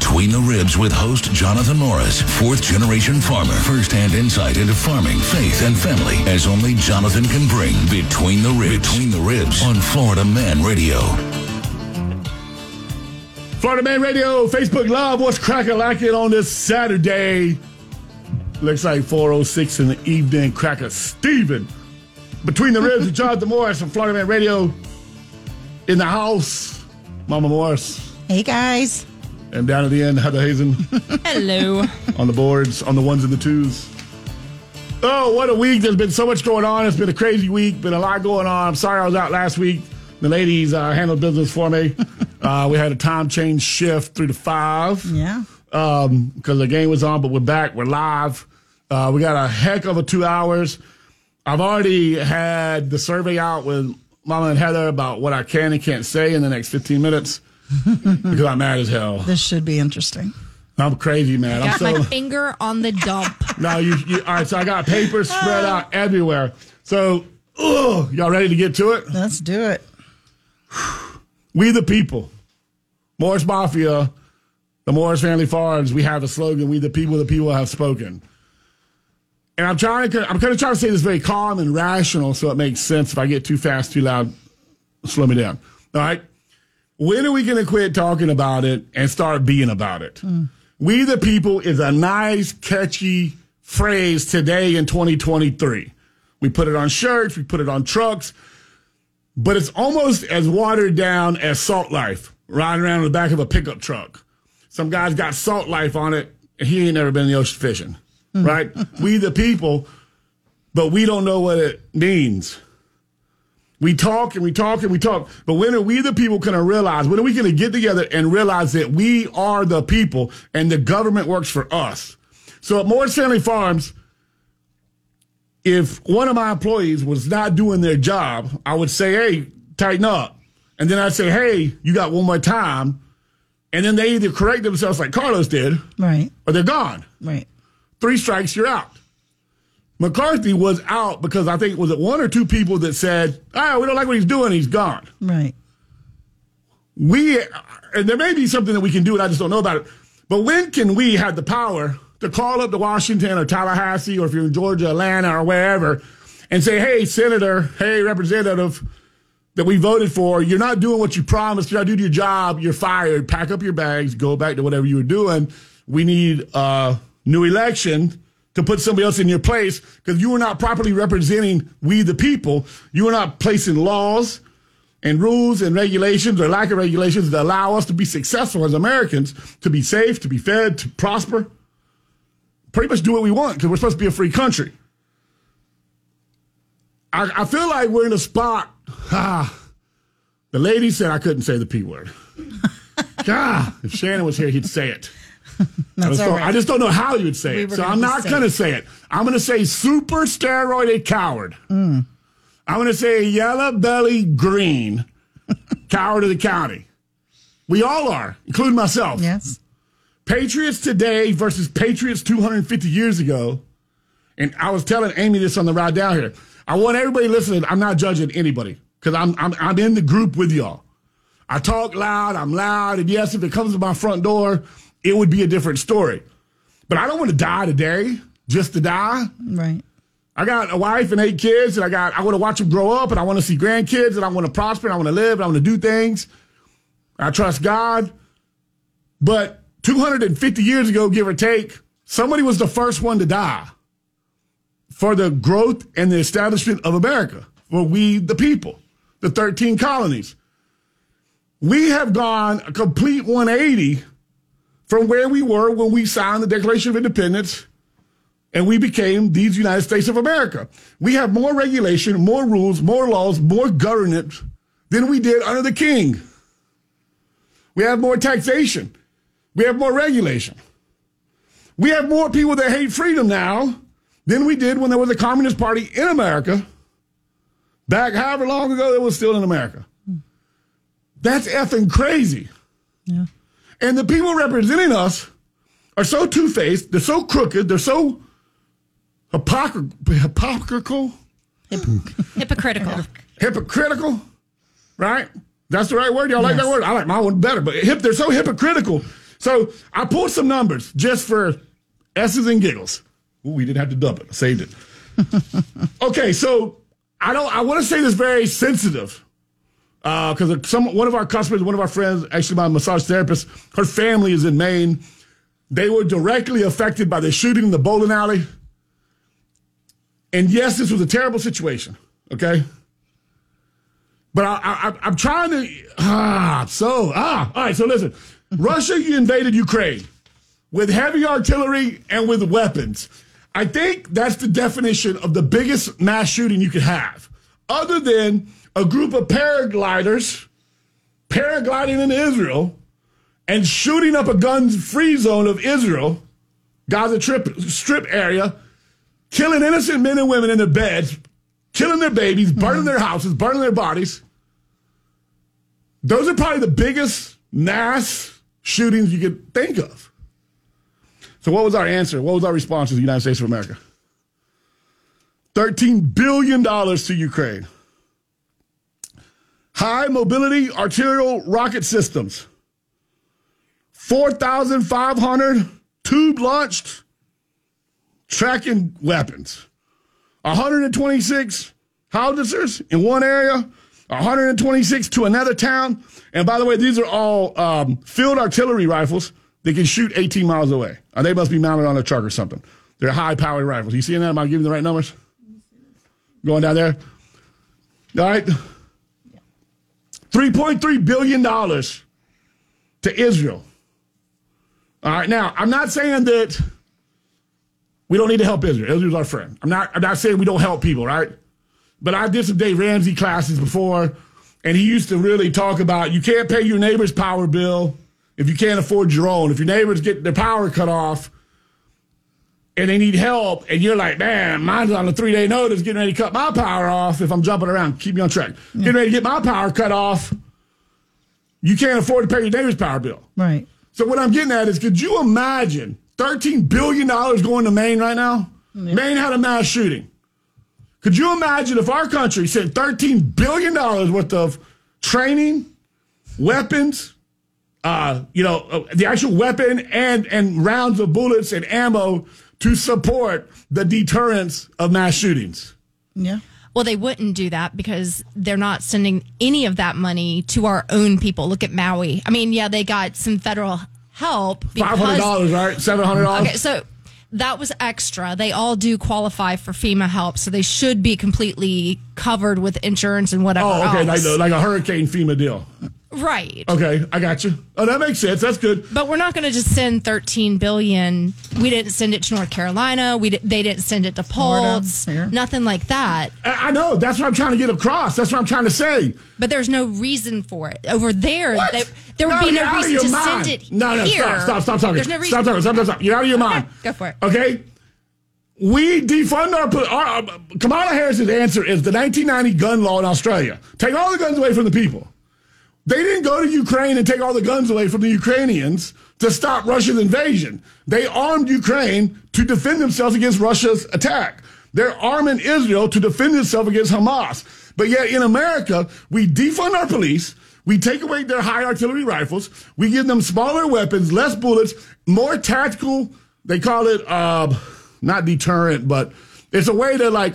Between the Ribs with host Jonathan Morris, fourth generation farmer. First hand insight into farming, faith, and family as only Jonathan can bring. Between the Ribs. Between the Ribs on Florida Man Radio. Florida Man Radio, Facebook Live, what's cracking like it on this Saturday? Looks like 406 in the evening. Cracker Steven. Between the Ribs with Jonathan Morris from Florida Man Radio. In the house, Mama Morris. Hey guys. And down at the end, Heather Hazen. Hello. on the boards, on the ones and the twos. Oh, what a week. There's been so much going on. It's been a crazy week, been a lot going on. I'm sorry I was out last week. The ladies uh, handled business for me. uh, we had a time change shift three to five. Yeah. Because um, the game was on, but we're back. We're live. Uh, we got a heck of a two hours. I've already had the survey out with Mama and Heather about what I can and can't say in the next 15 minutes because I'm mad as hell. This should be interesting. I'm crazy, man. I got I'm my finger on the dump. No, you, you. All right, so I got paper spread out everywhere. So, ugh, y'all ready to get to it? Let's do it. We the people, Morris Mafia, the Morris Family Farms. We have a slogan: "We the people, the people have spoken." And I'm trying to, I'm kind of trying to say this very calm and rational, so it makes sense. If I get too fast, too loud, slow me down. All right. When are we going to quit talking about it and start being about it? Mm. We the people is a nice, catchy phrase today in 2023. We put it on shirts, we put it on trucks, but it's almost as watered down as Salt Life, riding around in the back of a pickup truck. Some guy's got Salt Life on it, and he ain't never been in the ocean fishing, mm. right? we the people, but we don't know what it means. We talk and we talk and we talk, but when are we the people going to realize, when are we going to get together and realize that we are the people and the government works for us? So at Morris Family Farms, if one of my employees was not doing their job, I would say, hey, tighten up. And then I'd say, hey, you got one more time. And then they either correct themselves like Carlos did, right, or they're gone. Right. Three strikes, you're out. McCarthy was out because I think it was it one or two people that said, "Ah, we don't like what he's doing. He's gone." Right. We and there may be something that we can do, and I just don't know about it. But when can we have the power to call up to Washington or Tallahassee, or if you're in Georgia, Atlanta, or wherever, and say, "Hey, Senator, hey, Representative." That we voted for, you're not doing what you promised. You're not doing your job. You're fired. Pack up your bags. Go back to whatever you were doing. We need a new election to put somebody else in your place because you are not properly representing we the people. You are not placing laws and rules and regulations or lack of regulations that allow us to be successful as Americans, to be safe, to be fed, to prosper. Pretty much do what we want because we're supposed to be a free country. I, I feel like we're in a spot. Ah, the lady said I couldn't say the P word. God, if Shannon was here, he'd say it. I just, right. I, just don't know how you would say we it. So I'm not going to say it. I'm going to say super steroided coward. Mm. I'm going to say yellow belly green coward of the county. We all are, including myself. Yes. Patriots today versus Patriots 250 years ago. And I was telling Amy this on the ride down here. I want everybody listening. I'm not judging anybody because I'm, I'm, I'm in the group with y'all. I talk loud. I'm loud. And yes, if it comes to my front door, it would be a different story. But I don't want to die today just to die. Right. I got a wife and eight kids, and I got I want to watch them grow up, and I want to see grandkids, and I want to prosper, and I want to live, and I want to do things. I trust God. But 250 years ago, give or take, somebody was the first one to die for the growth and the establishment of America, for we the people, the 13 colonies. We have gone a complete 180 from where we were when we signed the Declaration of Independence and we became these United States of America. We have more regulation, more rules, more laws, more governance than we did under the king. We have more taxation. We have more regulation. We have more people that hate freedom now than we did when there was a Communist Party in America. Back however long ago it was still in America. That's effing crazy. Yeah. And the people representing us are so two faced, they're so crooked, they're so hypocr- hypocritical. Hypocritical. hypocritical, right? That's the right word. Y'all yes. like that word? I like my one better, but hip, they're so hypocritical So I pulled some numbers just for S's and giggles. Ooh, we didn't have to dump it. I saved it. okay, so I don't. I want to say this very sensitive because some one of our customers, one of our friends, actually my massage therapist, her family is in Maine. They were directly affected by the shooting in the bowling alley. And yes, this was a terrible situation. Okay. But I, I, I'm trying to. Ah, so, ah, all right. So listen Russia invaded Ukraine with heavy artillery and with weapons. I think that's the definition of the biggest mass shooting you could have, other than a group of paragliders paragliding in Israel and shooting up a gun free zone of Israel, Gaza trip, strip area, killing innocent men and women in their beds, killing their babies, burning mm-hmm. their houses, burning their bodies. Those are probably the biggest mass shootings you could think of. So, what was our answer? What was our response to the United States of America? $13 billion to Ukraine. High mobility artillery rocket systems. 4,500 tube launched tracking weapons. 126 howitzers in one area, 126 to another town. And by the way, these are all um, field artillery rifles that can shoot 18 miles away. Uh, they must be mounted on a truck or something. They're high powered rifles. You seeing that? Am I giving the right numbers? Going down there? All right. $3.3 billion to Israel. All right. Now, I'm not saying that we don't need to help Israel. Israel's our friend. I'm not, I'm not saying we don't help people, right? But I did some Dave Ramsey classes before, and he used to really talk about you can't pay your neighbor's power bill if you can't afford your own. If your neighbors get their power cut off and they need help, and you're like, man, mine's on a three day notice, getting ready to cut my power off if I'm jumping around. Keep me on track. Getting ready to get my power cut off. You can't afford to pay your neighbor's power bill. Right. So what I'm getting at is, could you imagine $13 billion going to Maine right now? Maine had a mass shooting. Could you imagine if our country sent $13 billion worth of training, weapons, uh, you know, uh, the actual weapon and, and rounds of bullets and ammo to support the deterrence of mass shootings? Yeah. Well, they wouldn't do that because they're not sending any of that money to our own people. Look at Maui. I mean, yeah, they got some federal help. Five hundred dollars, right? Seven hundred dollars. Okay, so that was extra. They all do qualify for FEMA help, so they should be completely covered with insurance and whatever. Oh, okay, like, like a hurricane FEMA deal. Right. Okay, I got you. Oh, that makes sense. That's good. But we're not going to just send 13 billion. We didn't send it to North Carolina. We di- they didn't send it to Florida, Pulse. Nothing like that. I, I know. That's what I'm trying to get across. That's what I'm trying to say. But there's no reason for it over there. What? They, there would be no reason to mind. send it No, no, here. stop, stop, stop talking. There's no reason. Stop talking. Stop, stop, stop. You're out of your mind. go for it. Okay. We defund our, our. uh, Kamala Harris's answer is the 1990 gun law in Australia. Take all the guns away from the people. They didn't go to Ukraine and take all the guns away from the Ukrainians to stop Russia's invasion. They armed Ukraine to defend themselves against Russia's attack. They're arming Israel to defend itself against Hamas. But yet in America, we defund our police. We take away their high artillery rifles. We give them smaller weapons, less bullets, more tactical. They call it uh, not deterrent, but it's a way to like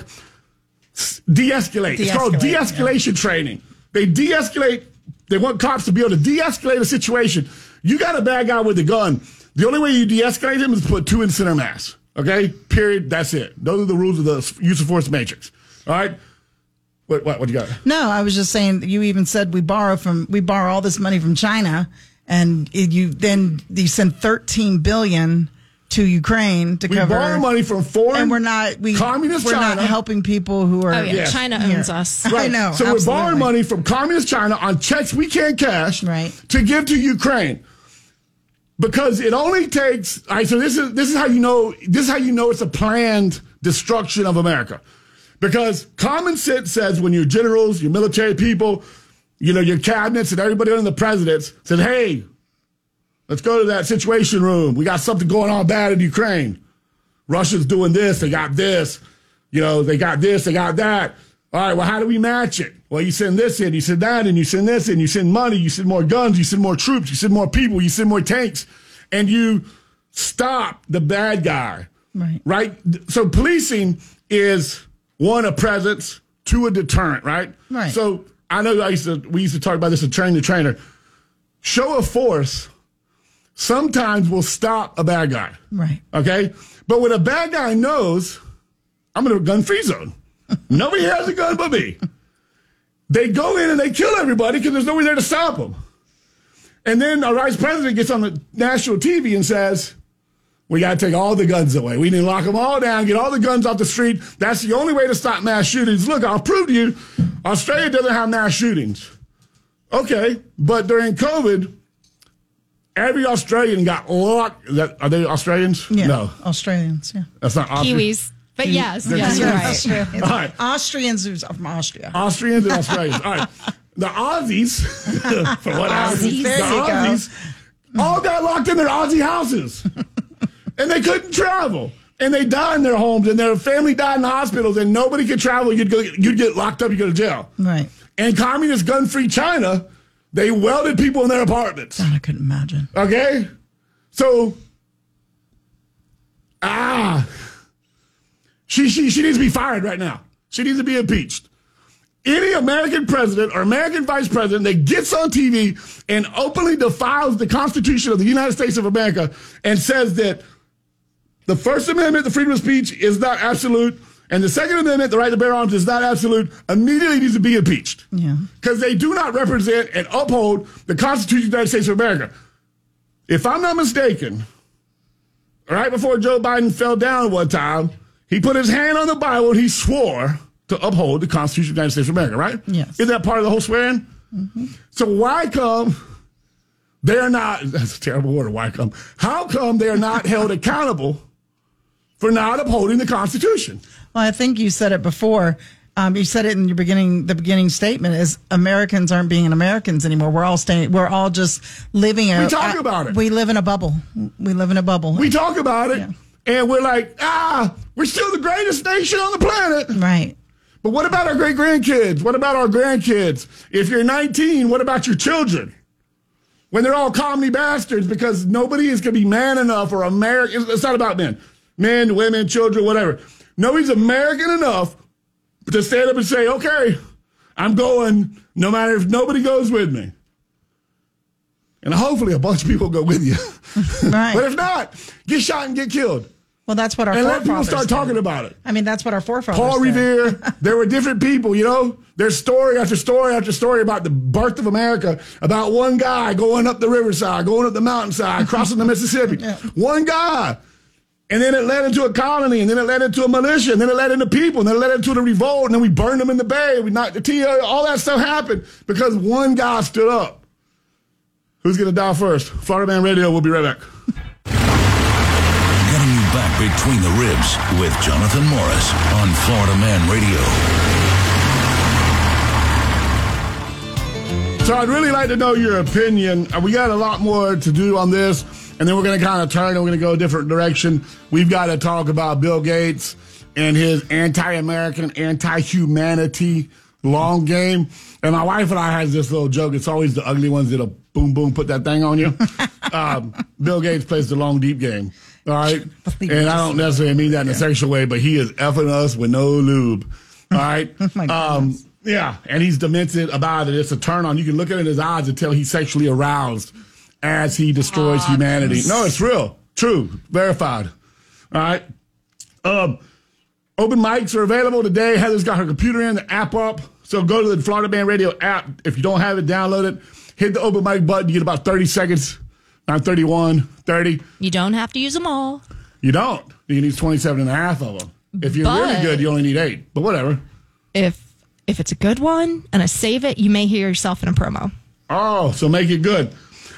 s- de-escalate. It's called De-escalate, de-escalation training. They de-escalate. They want cops to be able to de-escalate a situation. You got a bad guy with a gun. The only way you de-escalate him is put two in center mass. Okay, period. That's it. Those are the rules of the use of force matrix. All right. What? What? What you got? No, I was just saying. You even said we borrow from we borrow all this money from China, and you then you send thirteen billion to Ukraine to cover. We borrow money from foreign and we're not we communist we're China. not helping people who are. Oh yeah, Yes. China Yeah. owns us. I know. So we're borrowing money from communist China on checks we can't cash Right. to give to Ukraine. Because it only takes all right, so this is this is how you know this is how you know it's a planned destruction of America. Because common sense says when your generals, your military people, you know, your cabinets and everybody under the presidents says, hey, let's go to that situation room. We got something going on bad in Ukraine. Russia's doing this, they got this, you know, they got this, they got that. All right, well, how do we match it? Well, you send this in, you send that in, you send this in, you send money, you send more guns, you send more troops, you send more people, you send more tanks. and you stop the bad guy. Right. Right? So policing is one, a presence, two, a deterrent, right? Right. So I know I used to we used to talk about this in train the trainer. Show of force sometimes will stop a bad guy. Right. Okay? But when a bad guy knows I'm in a gun free zone, nobody has a gun but me. They go in and they kill everybody because there's nobody there to stop them. And then our vice president gets on the national TV and says, we got to take all the guns away. We need to lock them all down, get all the guns off the street. That's the only way to stop mass shootings. Look, I'll prove to you, Australia doesn't have mass shootings. Okay, but during COVID, every Australian got locked. That, are they Australians? Yeah. No, Australians. Yeah. that's not Austrian. Kiwis. But yes, yes, you're right. Australians. All right. Austrians who's from Austria. Austrians and Australians. All right. The Aussies, for what Aussies. the There you go. Aussies, all got locked in their Aussie houses. and they couldn't travel. And they died in their homes, and their family died in the hospitals, and nobody could travel. You'd, go, you'd get locked up, you go to jail. Right. And communist gun free China, they welded people in their apartments. God, I couldn't imagine. Okay? So, ah, she, she, she needs to be fired right now. She needs to be impeached. Any American president or American vice president that gets on TV and openly defiles the Constitution of the United States of America and says that the First Amendment, the freedom of speech, is not absolute, and the Second Amendment, the right to bear arms, is not absolute, immediately needs to be impeached. Yeah. Because they do not represent and uphold the Constitution of the United States of America. If I'm not mistaken, right before Joe Biden fell down one time, he put his hand on the Bible and he swore to uphold the Constitution of the United States of America, right? Yes. Isn't that part of the whole swearing? Mm-hmm. So why come they're not, that's a terrible word, why come? How come they're not held accountable for not upholding the Constitution? Well, I think you said it before. Um, you said it in your beginning. The beginning statement is Americans aren't being Americans anymore. We're all staying. We're all just living. A, We talk about it. We live in a bubble. We live in a bubble. We talk about it Yeah. and we're like, ah, we're still the greatest nation on the planet. right. But what about our great grandkids? What about our grandkids? If you're 19, what about your children? When they're all comedy bastards because nobody is going to be man enough or American. It's not about men, men, women, children, whatever. Nobody's American enough to stand up and say, okay, I'm going no matter if nobody goes with me. And hopefully a bunch of people go with you. Right. but if not, get shot and get killed. well, that's what our And let people start did. talking about it. I mean, that's what our forefathers. Paul. Revere. there were different people, you know. There's story after story after story about the birth of America, about one guy going up the riverside, going up the mountainside, crossing the Mississippi. One guy. And then it led into a colony, and then it led into a militia, and then it led into people, and then it led into the revolt, and then we burned them in the bay, we knocked the tea, all that stuff happened because one guy stood up. Who's going to die first? Florida Man Radio, we'll be right back. Getting you back between the ribs with Jonathan Morris on Florida Man Radio. So I'd really like to know your opinion. Uh, We got a lot more to do on this, and then we're going to kind of turn and we're going to go a different direction. We've got to talk about Bill Gates and his anti-American, anti-humanity long game. And my wife and I has this little joke. It's always the ugly ones that'll boom boom put that thing on you. um, Bill Gates plays the long deep game. All right, and I don't necessarily mean that in a sexual way, but he is effing us with no lube. All right. Oh um, yeah, and he's demented about it. It's a turn on. You can look at it in his eyes and tell he's sexually aroused as he destroys humanity. No, it's real, true, verified. All right. Um, open mics are available today. Heather's got her computer in, the app up. So go to the Florida Man Radio app. If you don't have it, download it. Hit the open mic button. You get about 30 seconds. Not 31, 30. You don't have to use them all. You don't. You need 27 and a half of them. If you're really But- good, you only need eight. But whatever. If if it's a good one and I save it, you may hear yourself in a promo. Oh, so make it good.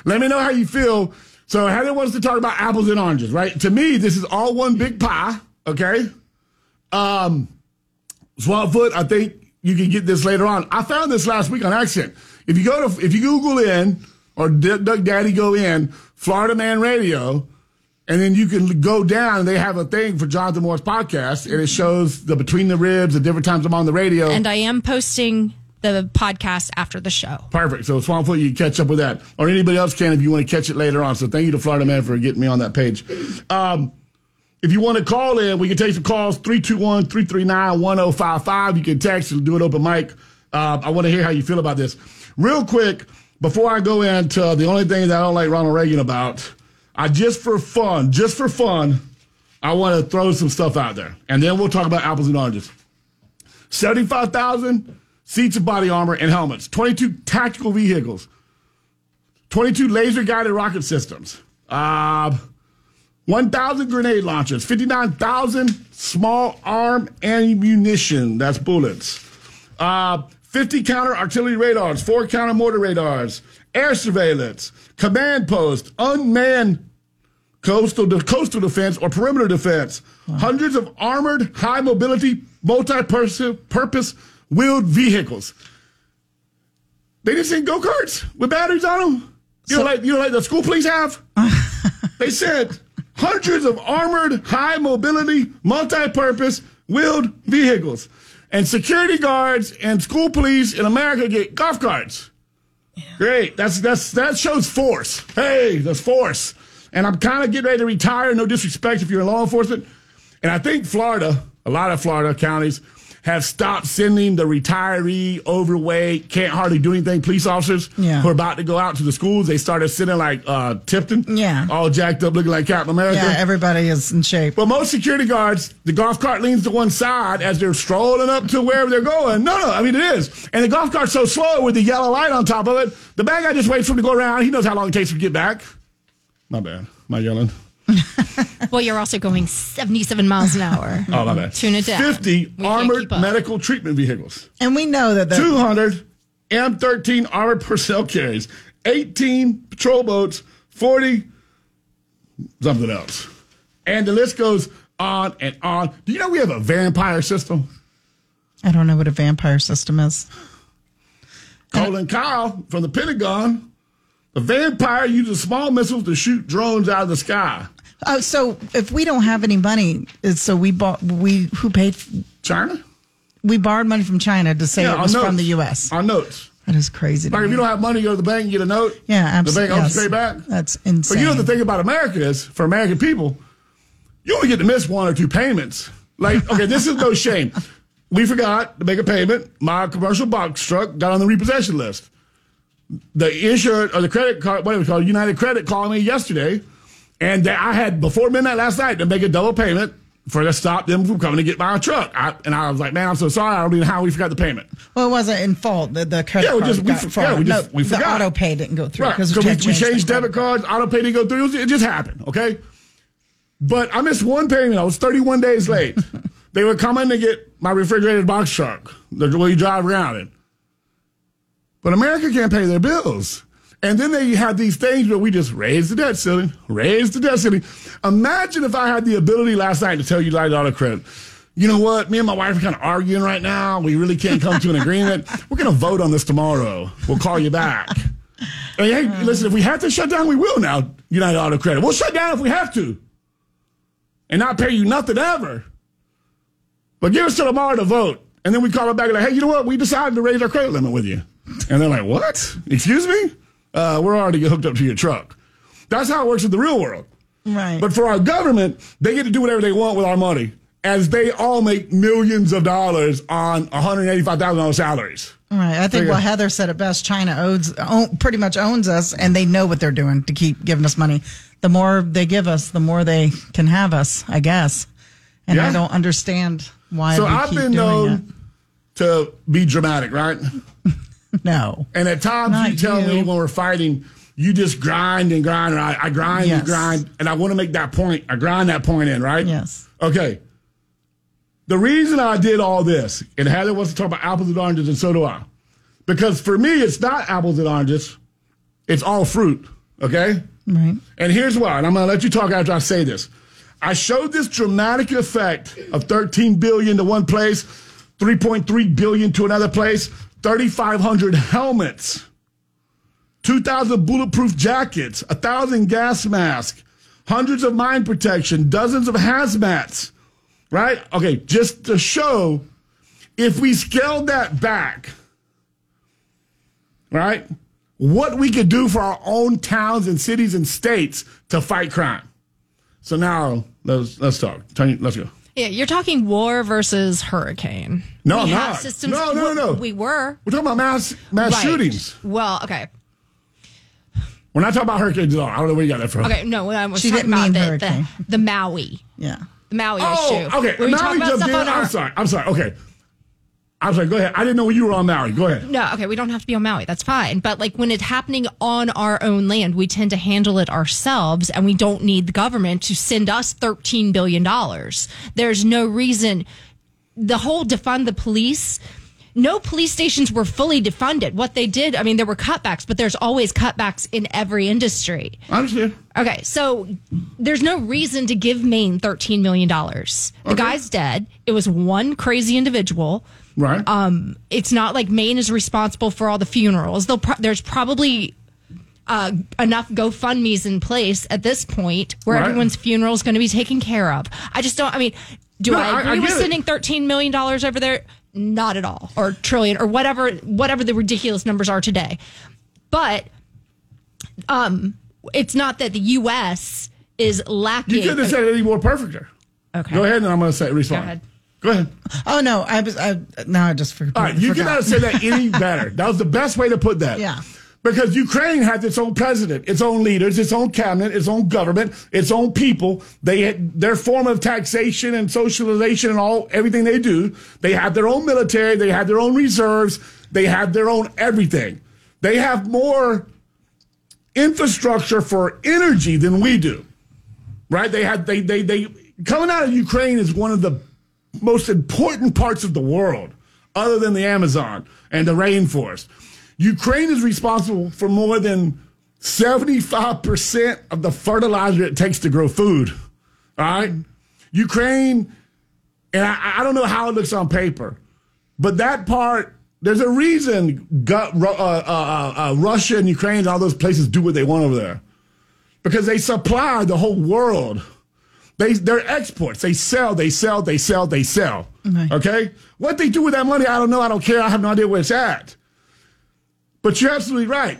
Let me know how you feel. So Heather wants to talk about apples and oranges, right? To me, this is all one big pie. Okay. Um, Swamp I think you can get this later on. I found this last week on accident. If you go to, if you Google in or DuckDuckGo in Florida Man Radio, and then you can go down. and They have a thing for Jonathan Morris podcast, and it shows the between the ribs, the different times I'm on the radio. And I am posting the podcast after the show. Perfect. So Swampfoot, you catch up with that, or anybody else can if you want to catch it later on. So thank you to Florida Man for getting me on that page. Um, if you want to call in, we can take some calls 321 339 1055. You can text do it open mic. Uh, I want to hear how you feel about this. Real quick, before I go into the only thing that I don't like Ronald Reagan about, I just for fun, just for fun, I want to throw some stuff out there. And then we'll talk about apples and oranges. 75,000 seats of body armor and helmets, 22 tactical vehicles, 22 laser guided rocket systems, uh, 1,000 grenade launchers, 59,000 small arm ammunition, that's bullets, uh, 50 counter artillery radars, four counter mortar radars, air surveillance, command post, unmanned coastal coastal defense or perimeter defense, hundreds of armored high mobility multi-purpose wheeled vehicles. They just send go karts with batteries on them. You know, like you know, like the school police have. they said hundreds of armored, high mobility, multi-purpose wheeled vehicles, and security guards and school police in America get golf carts. Great, that's that's that shows force. Hey, that's force. And I'm kind of getting ready to retire. No disrespect if you're in law enforcement. And I think Florida, a lot of Florida counties have stopped sending the retiree, overweight, can't hardly do anything police officers Yeah. who are about to go out to the schools. They started sending like uh, Tipton, Yeah. all jacked up, looking like Captain America. Yeah, everybody is in shape. But most security guards, the golf cart leans to one side as they're strolling up to wherever they're going. No, no, I mean it is. And the golf cart's so slow with the yellow light on top of it, the bad guy just waits for him to go around. He knows how long it takes to get back. My bad. My yelling. Well, you're also going 77 miles an hour. Oh, my bad. Tune it down. 50 We armored medical treatment vehicles. And we know that the 200 M13 armored personnel carriers. 18 patrol boats. 40 something else. And the list goes on and on. Do you know we have a vampire system? I don't know what a vampire system is. Colin Kahl from the Pentagon. The vampire uses small missiles to shoot drones out of the sky. Oh, so if we don't have any money, so we bought we who paid China? we borrowed money from China to say it was notes. from the U.S. Our notes. That is crazy. Like if you don't have money, you go to the bank and get a note. yeah, absolutely. The bank owes you straight back. That's insane. But you know the thing about America is, for American people, you only get to miss one or two payments. Like, okay, this is no shame. We forgot to make a payment. My commercial box truck got on the repossession list. The insurance or the credit card, what it was called, United Credit called me yesterday, and they, I had before midnight last night to make a double payment for to stop them from coming to get my truck. I, and I was like, man, I'm so sorry. I don't even know how we forgot the payment. well, it wasn't in fault. The, the credit Yeah, we card just- we got for- yeah, we just- no, we the auto pay didn't go through Right. because So we, we changed debit cards, auto pay didn't go through. It just happened, okay? But I missed one payment. I was 31 days late. they were coming to get my refrigerated box truck, the way you drive around it. But America can't pay their bills. And then they had these things where we just raise the debt ceiling, raise the debt ceiling. Imagine if I had the ability last night to tell you United Auto Credit, you know what? Me and my wife are kind of arguing right now. We really can't come to an agreement. We're going to vote on this tomorrow. We'll call you back. Hey, hey, listen, if we have to shut down, we will now, United Auto Credit. We'll shut down if we have to. And not pay you nothing ever. But give us till tomorrow to vote. And then we call it back and like, hey, you know what? We decided to raise our credit limit with you. And they're like, what? Excuse me? Uh, we're already hooked up to your truck. That's how it works in the real world. Right. But for our government, they get to do whatever they want with our money, as they all make millions of dollars on $185,000 salaries. Right. I think well, Heather said it best. China owns own, pretty much owns us, and they know what they're doing to keep giving us money. The more they give us, the more they can have us. I guess. And Yeah. I don't understand why. So I've been known to be dramatic, right? No. And at times Not you tell me when we're fighting, you just grind and grind, and I, I grind Yes. and grind, and I want to make that point. I grind that point in, right? Yes. Okay. The reason I did all this, and Heather wants to talk about apples and oranges, and so do I. Because for me, it's not apples and oranges, it's all fruit, okay? Right. And here's why, and I'm going to let you talk after I say this. I showed this dramatic effect of 13 billion to one place, 3.3 billion to another place, 3,500 helmets, 2,000 bulletproof jackets, 1,000 gas masks, hundreds of mine protection, dozens of hazmats, right? Okay, just to show if we scaled that back right? What we could do for our own towns and cities and states to fight crime. So now let's let's talk. Tony, let's go. Yeah, you're talking war versus hurricane. No, we I'm have not. systems. No, no, no. We were. We're talking about mass mass Right. shootings. Well, okay. We're not talking about hurricanes at all. I don't know where you got that from. Okay, no, I was She talking about the, the, the Maui. Yeah. The Maui Oh, issue. okay. Where we talk Maui jumped in. I'm sorry. I'm sorry. Okay. I'm like, Go ahead. I didn't know you were on Maui. Go ahead. No, okay, we don't have to be on Maui. That's fine. But like when it's happening on our own land, we tend to handle it ourselves and we don't need the government to send us $13 billion. There's no reason. The whole defund the police, no police stations were fully defunded. What they did, I mean, there were cutbacks, but there's always cutbacks in every industry. I understand. Okay, so there's no reason to give Maine $13 million. The Okay. guy's dead. It was one crazy individual. Right. Um, it's not like Maine is responsible for all the funerals. They'll pro- there's probably uh, enough GoFundMe's in place at this point where Right. everyone's funeral is going to be taken care of. I just don't. I mean, do No, I I- agree I with sending thirteen million dollars over there? Not at all, or trillion, or whatever, whatever the ridiculous numbers are today. But um, it's not that the U.S. is lacking. you couldn't have said it any more perfecter. Okay. Go ahead, and I'm going to say respond. Go ahead. Oh no, I was. I now I just forgot. All right, you could not have said that any better. That was the best way to put that. Yeah. Because Ukraine has its own president, its own leaders, its own cabinet, its own government, its own people. They had their form of taxation and socialization and all everything they do. They have their own military. They have their own reserves. They have their own everything. They have more infrastructure for energy than we do. Right? They had they they they coming out of Ukraine is one of the most important parts of the world, other than the Amazon and the rainforest. Ukraine is responsible for more than 75% of the fertilizer it takes to grow food. All right? Ukraine, and I, I don't know how it looks on paper, but that part, there's a reason Gu- Ru- uh, uh, uh, Russia and Ukraine and all those places do what they want over there. Because they supply the whole world. They, they're exports. They sell, they sell, they sell, they sell. Right. Okay? What they do with that money, I don't know. I don't care. I have no idea where it's at. But you're absolutely right.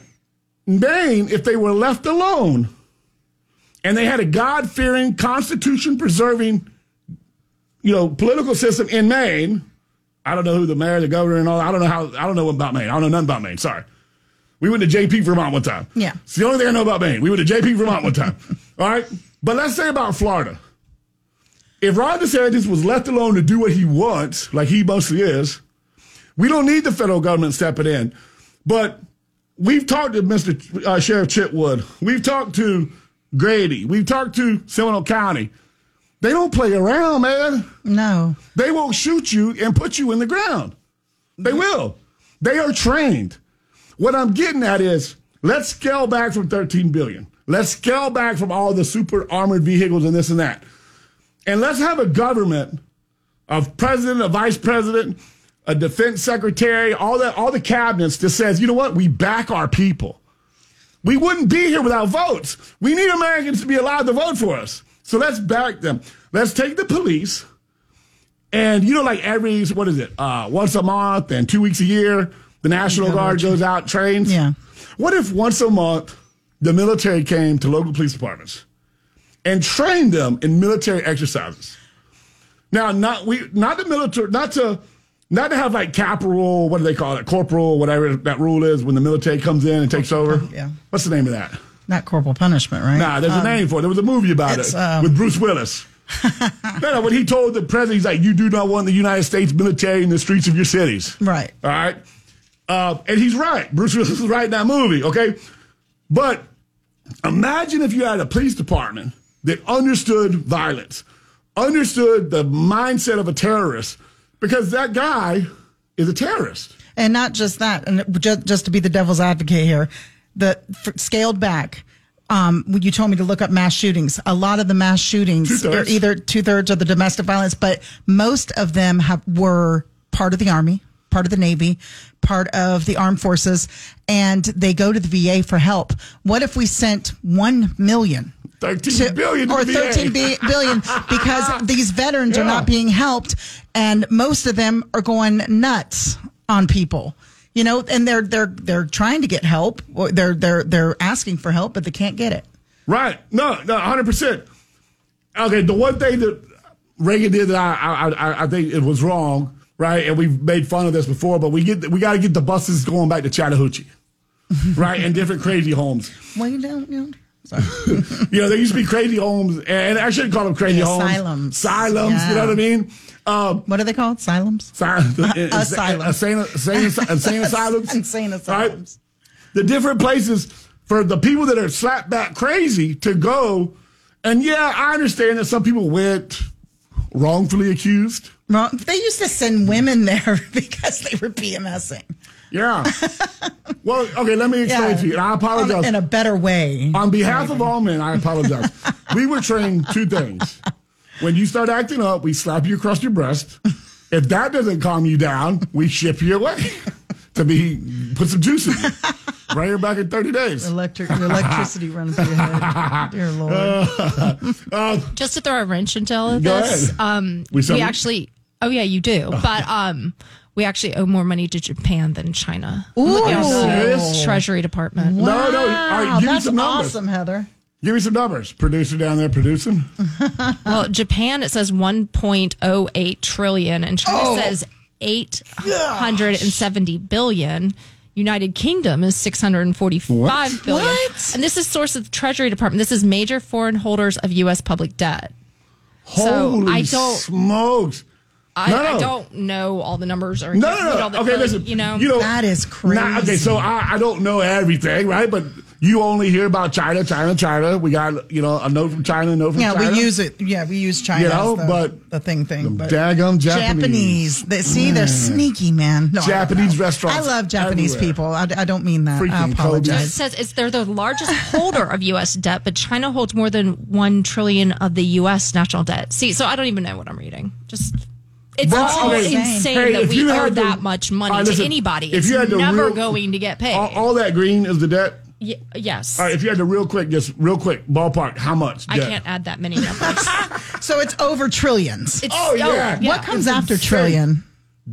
Maine, if they were left alone and they had a God fearing, Constitution preserving, you know, political system in Maine, I don't know who the mayor, the governor, and all. I don't know how. I don't know about Maine. I don't know nothing about Maine. Sorry. We went to JP Vermont one time. Yeah. It's the only thing I know about Maine. We went to JP Vermont one time. all right. But let's say about Florida. If Ron DeSantis was left alone to do what he wants, like he mostly is, we don't need the federal government stepping in. But we've talked to Mr. Uh, Sheriff Chitwood. We've talked to Grady. We've talked to Seminole County. They don't play around, man. No. They will shoot you and put you in the ground. They will. They are trained. What I'm getting at is let's scale back from 13 billion. Let's scale back from all the super armored vehicles and this and that. And let's have a government of president, a vice president, a defense secretary, all that, all the cabinets that says, you know what, we back our people. We wouldn't be here without votes. We need Americans to be allowed to vote for us. So let's back them. Let's take the police and you know, like every what is it? Uh, once a month and two weeks a year, the National Guard goes out trains. Yeah. What if once a month the military came to local police departments and train them in military exercises? Now, not we, not the military, not to, not to have like caporal, what do they call it, corporal, whatever that rule is when the military comes in and takes over. Yeah. What's the name of that? Not corporal punishment, right? Nah, there's a name for it. There was a movie about it um, with Bruce Willis. no, no, when he told the president, he's like, "You do not want the United States military in the streets of your cities." Right. All right. Uh, and he's right. Bruce Willis is right in that movie. Okay. But imagine if you had a police department that understood violence, understood the mindset of a terrorist, because that guy is a terrorist. And not just that, and just, just to be the devil's advocate here, the scaled back. Um, when you told me to look up mass shootings. A lot of the mass shootings are Two-thirds. either two thirds of the domestic violence, but most of them have were part of the army, part of the navy, part of the armed forces, and they go to the VA for help. What if we sent one million? Thirteen billion to or the VA. 13 bi- billion because these veterans are not being helped and most of them are going nuts on people You know, and they're they're they're trying to get help. Or they're they're they're asking for help, but they can't get it. Right. No, no, 100%. Okay, the one thing that Reagan did that I, I, I, I think it was wrong, right? And we've made fun of this before, but we get we got to get the buses going back to Chattahoochee, right? And different crazy homes. Well, you don't. You know. You know, there used to be crazy homes, and I shouldn't call them crazy Yeah, homes. asylums. Asylums, you know what I mean? Um, what are they called? Asylums. Asylum. Asylum. Insane, insane, insane asylums. Insane Right? asylums. The different places for the people that are slapped back crazy to go. And yeah, I understand that some people went wrongfully accused. Wrong. They used to send women there because they were PMSing. Yeah. Well, okay, let me explain to you. And I apologize. in a better way. On behalf of all men, I apologize. we were trained two things. When you start acting up, we slap you across your breast. If that doesn't calm you down, we ship you away to be put some juice in you. Right here back in 30 days. Electric electricity running through your head. Dear Lord. Uh, Just to throw a wrench into all of this, um, We we, actually, oh yeah, you do, but um, we actually owe more money to Japan than China. Ooh. Look at the oh, Treasury Department. No, no. All right, give me that's some numbers. awesome, Heather. Give me some numbers. Producer down there producing. Well, Japan it says 1.08 trillion, and China Oh. says 870 billion. United Kingdom is six hundred and forty-five billion, What? And this is source of the Treasury Department. This is major foreign holders of U.S. public debt. So Holy I don't- smokes. I, No, no. I don't know all the numbers or No, can't no, no. all the Okay, code, listen. you know. you know That is Nah, okay, so I, I don't know everything, right? But you only hear about China, China, China. We got you know a note from China, a note from Yeah, China. we use it. Yeah, we use China. You know, as the, but the thing thing. But daggum Japanese. Japanese. They, see, they're mm. sneaky, man. No, Japanese know. restaurants I love Japanese everywhere. people. I, I don't mean that. I Freaking It apologize. says it's they're the largest holder of U.S. debt, but China holds more than one trillion of the U.S. national debt. See, so I don't even know what I'm reading. Just it's But, all okay, insane hey, that we owe had the- that much money All right, to anybody. if It's you had the never real- going to get paid. All, all that green is the debt. Y- yes, All right, if you had to real quick, just real quick ballpark, how much? I can't add that many numbers. So it's over trillions. It's, Oh, yeah. what comes it's after insane. trillion?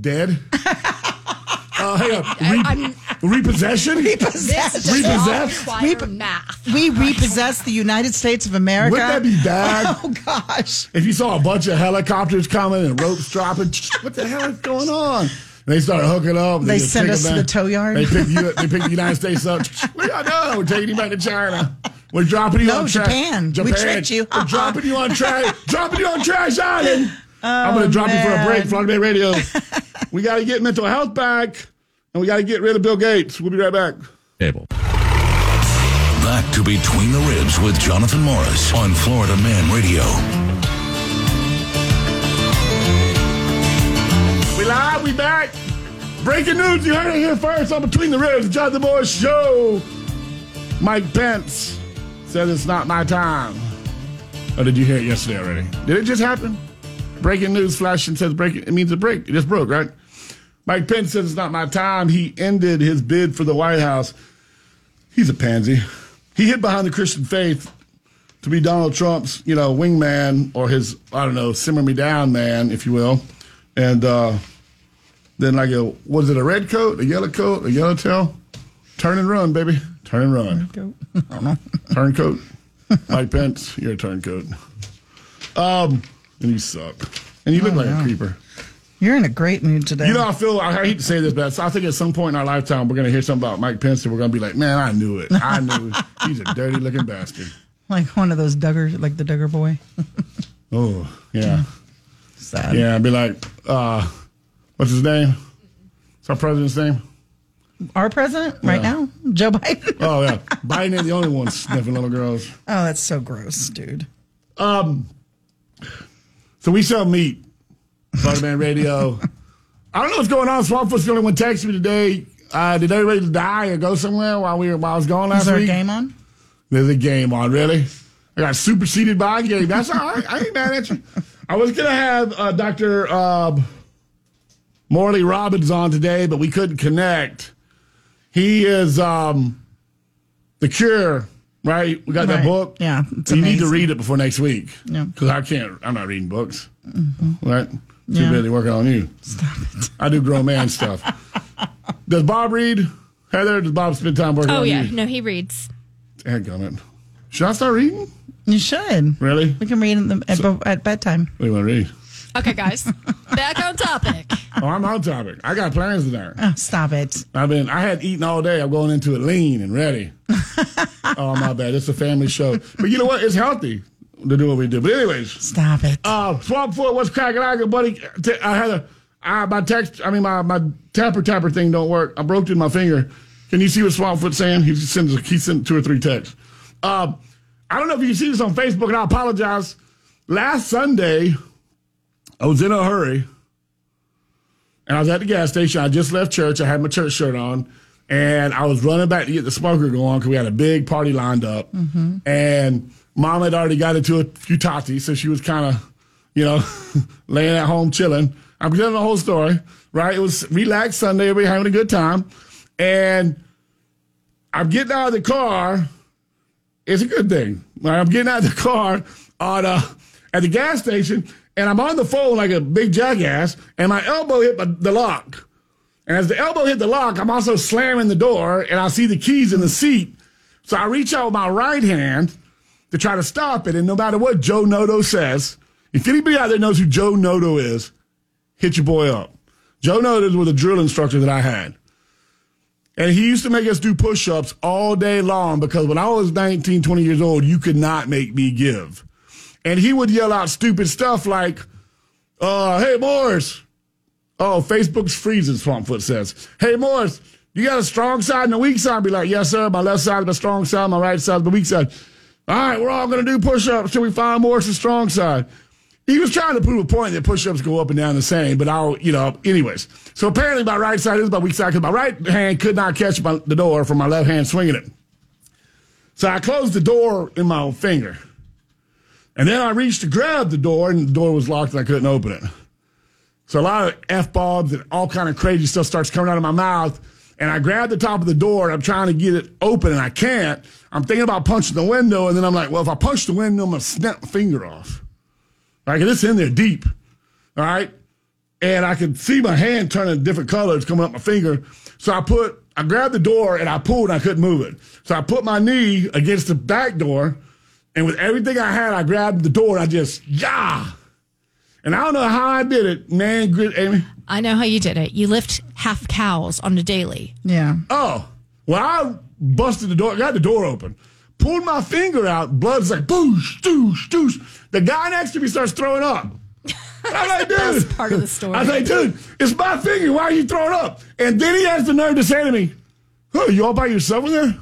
Dead. uh, hang on. I- Re- Repossession. This Repossessed? not Rep- math. We repossess the United States of America. Wouldn't that be bad? Oh gosh. If you saw a bunch of helicopters coming and ropes dropping, what the hell is going on? They start hooking up. They just send us to the tow yard? They pick, you, they the United States up. What y'all doing? We're taking you back to China. We're dropping you No, on trash. Japan. We tricked you. We're dropping you on trash. dropping you on trash island. Oh, I'm going to drop you for a man. break. Florida Man Radio. we got to get mental health back, and we got to get rid of Bill Gates. We'll be right back. Cable. Back to Between the Ribs with Jonathan Morris on Florida Man Radio. We live, we back. Breaking news, you heard it here first on Between the Ribs, Jonathan Morris Show. Mike Pence said it's not my time. Or did you hear it yesterday already? Did it just happen? Breaking news flashing says breaking, it means a break. It just broke, right? Mike Pence says it's not my time. He ended his bid for the White House. He's a pansy. He hid behind the Christian faith to be Donald Trump's, you know, wingman or his, I don't know, simmer me down man, if you will. And uh, then like a, was it a red coat, a yellow coat, a yellow tail? Turn and run, baby. Turn and run. Turncoat. I don't know. Turncoat. Mike Pence, you're a turncoat. Um, and you suck. And you look like a creeper. You're in a great mood today. You know, I feel, I hate to say this, but I think at some point in our lifetime, we're going to hear something about Mike Pence and we're going to be like, man, I knew it. I knew it. He's a dirty looking bastard. like one of those Duggar, like the Duggar boy. Oh, yeah. Sad. Yeah, I'd be like, uh, what's his name? What's our president's name? Our president right Yeah. now, Joe Biden. Oh, yeah. Biden ain't the only one sniffing little girls. Oh, that's so gross, dude. Um, so we sell meat. Florida Man Radio. I don't know what's going on. Swamp Foot's the only one texted me today. Uh, did everybody die or go somewhere while we were while I was gone last Is there a week? game on? There's a game on, really? I got superseded by a game. That's all right. I ain't mad at you. I was gonna have uh, Dr. Uh, Morley Robbins on today, but we couldn't connect. He is um, the cure, right? We got that Right. book. Yeah, it's you need to amazing. read it before next week. Yeah. because I can't. I'm not reading books. Right? Too Yeah. busy working on you. Stop it. I do grown man stuff. Does Bob read? Heather, does Bob spend time working Oh on yeah, you? no, he reads. Heck on it. Should I start reading? You should. Really? We can read in the, at, at bedtime. What do you want to read? Okay, guys, back on topic. Oh, I'm on topic. I got plans today. Oh, stop it. I've been, I had eaten all day. I'm going into it lean and ready. oh, my bad. It's a family show. But you know what? It's healthy to do what we do. But, anyways, Stop it. uh, Swamp Foot, what's cracking? I got, buddy. T- I had a, I, my text, I mean, my, my tapper tapper thing don't work. I broke it in my finger. Can you see what Swamp Foot's saying? He sends, he sent two or three texts. Uh, I don't know if you see this on Facebook, and I apologize. Last Sunday, I was in a hurry, and I was at the gas station. I just left church. I had my church shirt on, and I was running back to get the smoker going because we had a big party lined up. And mom had already got into a few tatis, so she was kind of, you know, laying at home chilling. I'm telling the whole story, right? It was relaxed Sunday, everybody having a good time, and I'm getting out of the car. It's a good thing. Right? I'm getting out of the car on uh, at the gas station, and I'm on the phone like a big jackass, and my elbow hit the lock. And as the elbow hit the lock, I'm also slamming the door, and I see the keys in the seat. So I reach out with my right hand to try to stop it, and no matter what Joe Noto says, if anybody out there knows who Joe Noto is, hit your boy up. Joe Noto was a drill instructor that I had. And he used to make us do push ups all day long because when I was 19, 20 years old, you could not make me give. And he would yell out stupid stuff like, uh, hey, Morris. Oh, Facebook's freezing, Swampfoot says. Hey, Morris, you got a strong side and a weak side? I'd be like, yes, sir. My left side is my strong side, my right side is my weak side. All right, we're all going to do push ups till we find Morris's strong side. He was trying to prove a point that push ups go up and down the same, but I'll, you know, anyways. So apparently my right side is my weak side because my right hand could not catch my, the door from my left hand swinging it. So I closed the door in my finger. And then I reached to grab the door, and the door was locked, and I couldn't open it. So a lot of f bombs and all kind of crazy stuff starts coming out of my mouth. And I grab the top of the door, and I'm trying to get it open, and I can't. I'm thinking about punching the window, and then I'm like, well, if I punch the window, I'm gonna snap my finger off. Like it's in there deep, all right. And I could see my hand turning different colors coming up my finger. So I put, I grabbed the door and I pulled, and I couldn't move it. So I put my knee against the back door, and with everything I had, I grabbed the door and I just, yeah. And I don't know how I did it, man. Good, Amy. I know how you did it. You lift half cows on a daily. Yeah. Oh, well, I busted the door, got the door open, pulled my finger out, blood's like boosh, doosh, doosh. The guy next to me starts throwing up. I'm like, dude. best part of the story. I was like, dude, it's my finger. Why are you throwing up? And then he has the nerve to say to me, Oh, you all by yourself in there?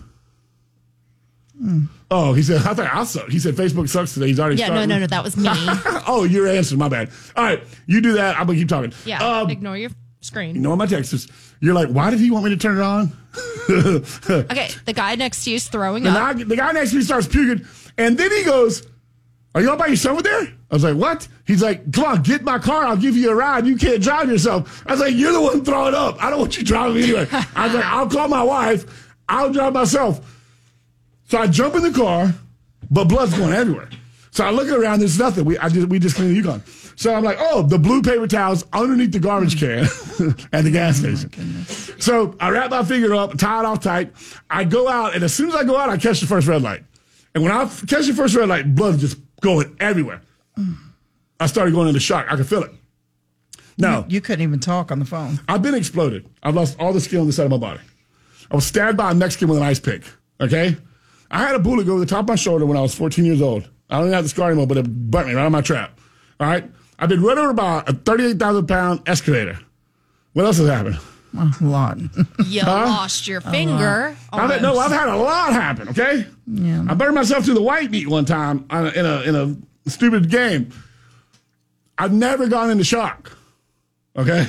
Hmm. Oh, he said, I thought I suck. He said, Facebook sucks today. He's already Yeah, no, starting. no, no, that was me. oh, your answer. My bad. All right, you do that. I'm going to keep talking. Yeah, Um, ignore your screen. you know my text is, you're like, why did he want me to turn it on? Okay, the guy next to you is throwing up. guy, the guy next to me starts puking, and then he goes, "Are you all by yourself over there?" I was like, "What?" He's like, "Come on, get my car. I'll give you a ride. You can't drive yourself." I was like, "You're the one throwing up. I don't want you driving me anyway." I was like, "I'll call my wife. I'll drive myself." So I jump in the car, but blood's going everywhere. So I look around. There's nothing. We I just we just cleaned the Yukon. So I'm like, "Oh, the blue paper towels underneath the garbage can at the gas oh, station." So I wrap my finger up, tie it off tight. I go out, and as soon as I go out, I catch the first red light. And when I catch the first red light, blood's just going everywhere. I started going into shock. I could feel it. Now, You couldn't even talk on the phone. I've been exploded. I've lost all the skin on the side of my body. I was stabbed by a Mexican with an ice pick. Okay? I had a bullet go over the top of my shoulder when I was 14 years old. I don't even have the scar anymore, but it burnt me right on my trap. All right? I've been run over by a 38,000 pound excavator. What else has happened? A lot. You lost your finger. I've had, no, I've had a lot happen. Okay, Yeah. I burned myself through the white meat one time on a- in a in a stupid game. I've never gone into shock. Okay,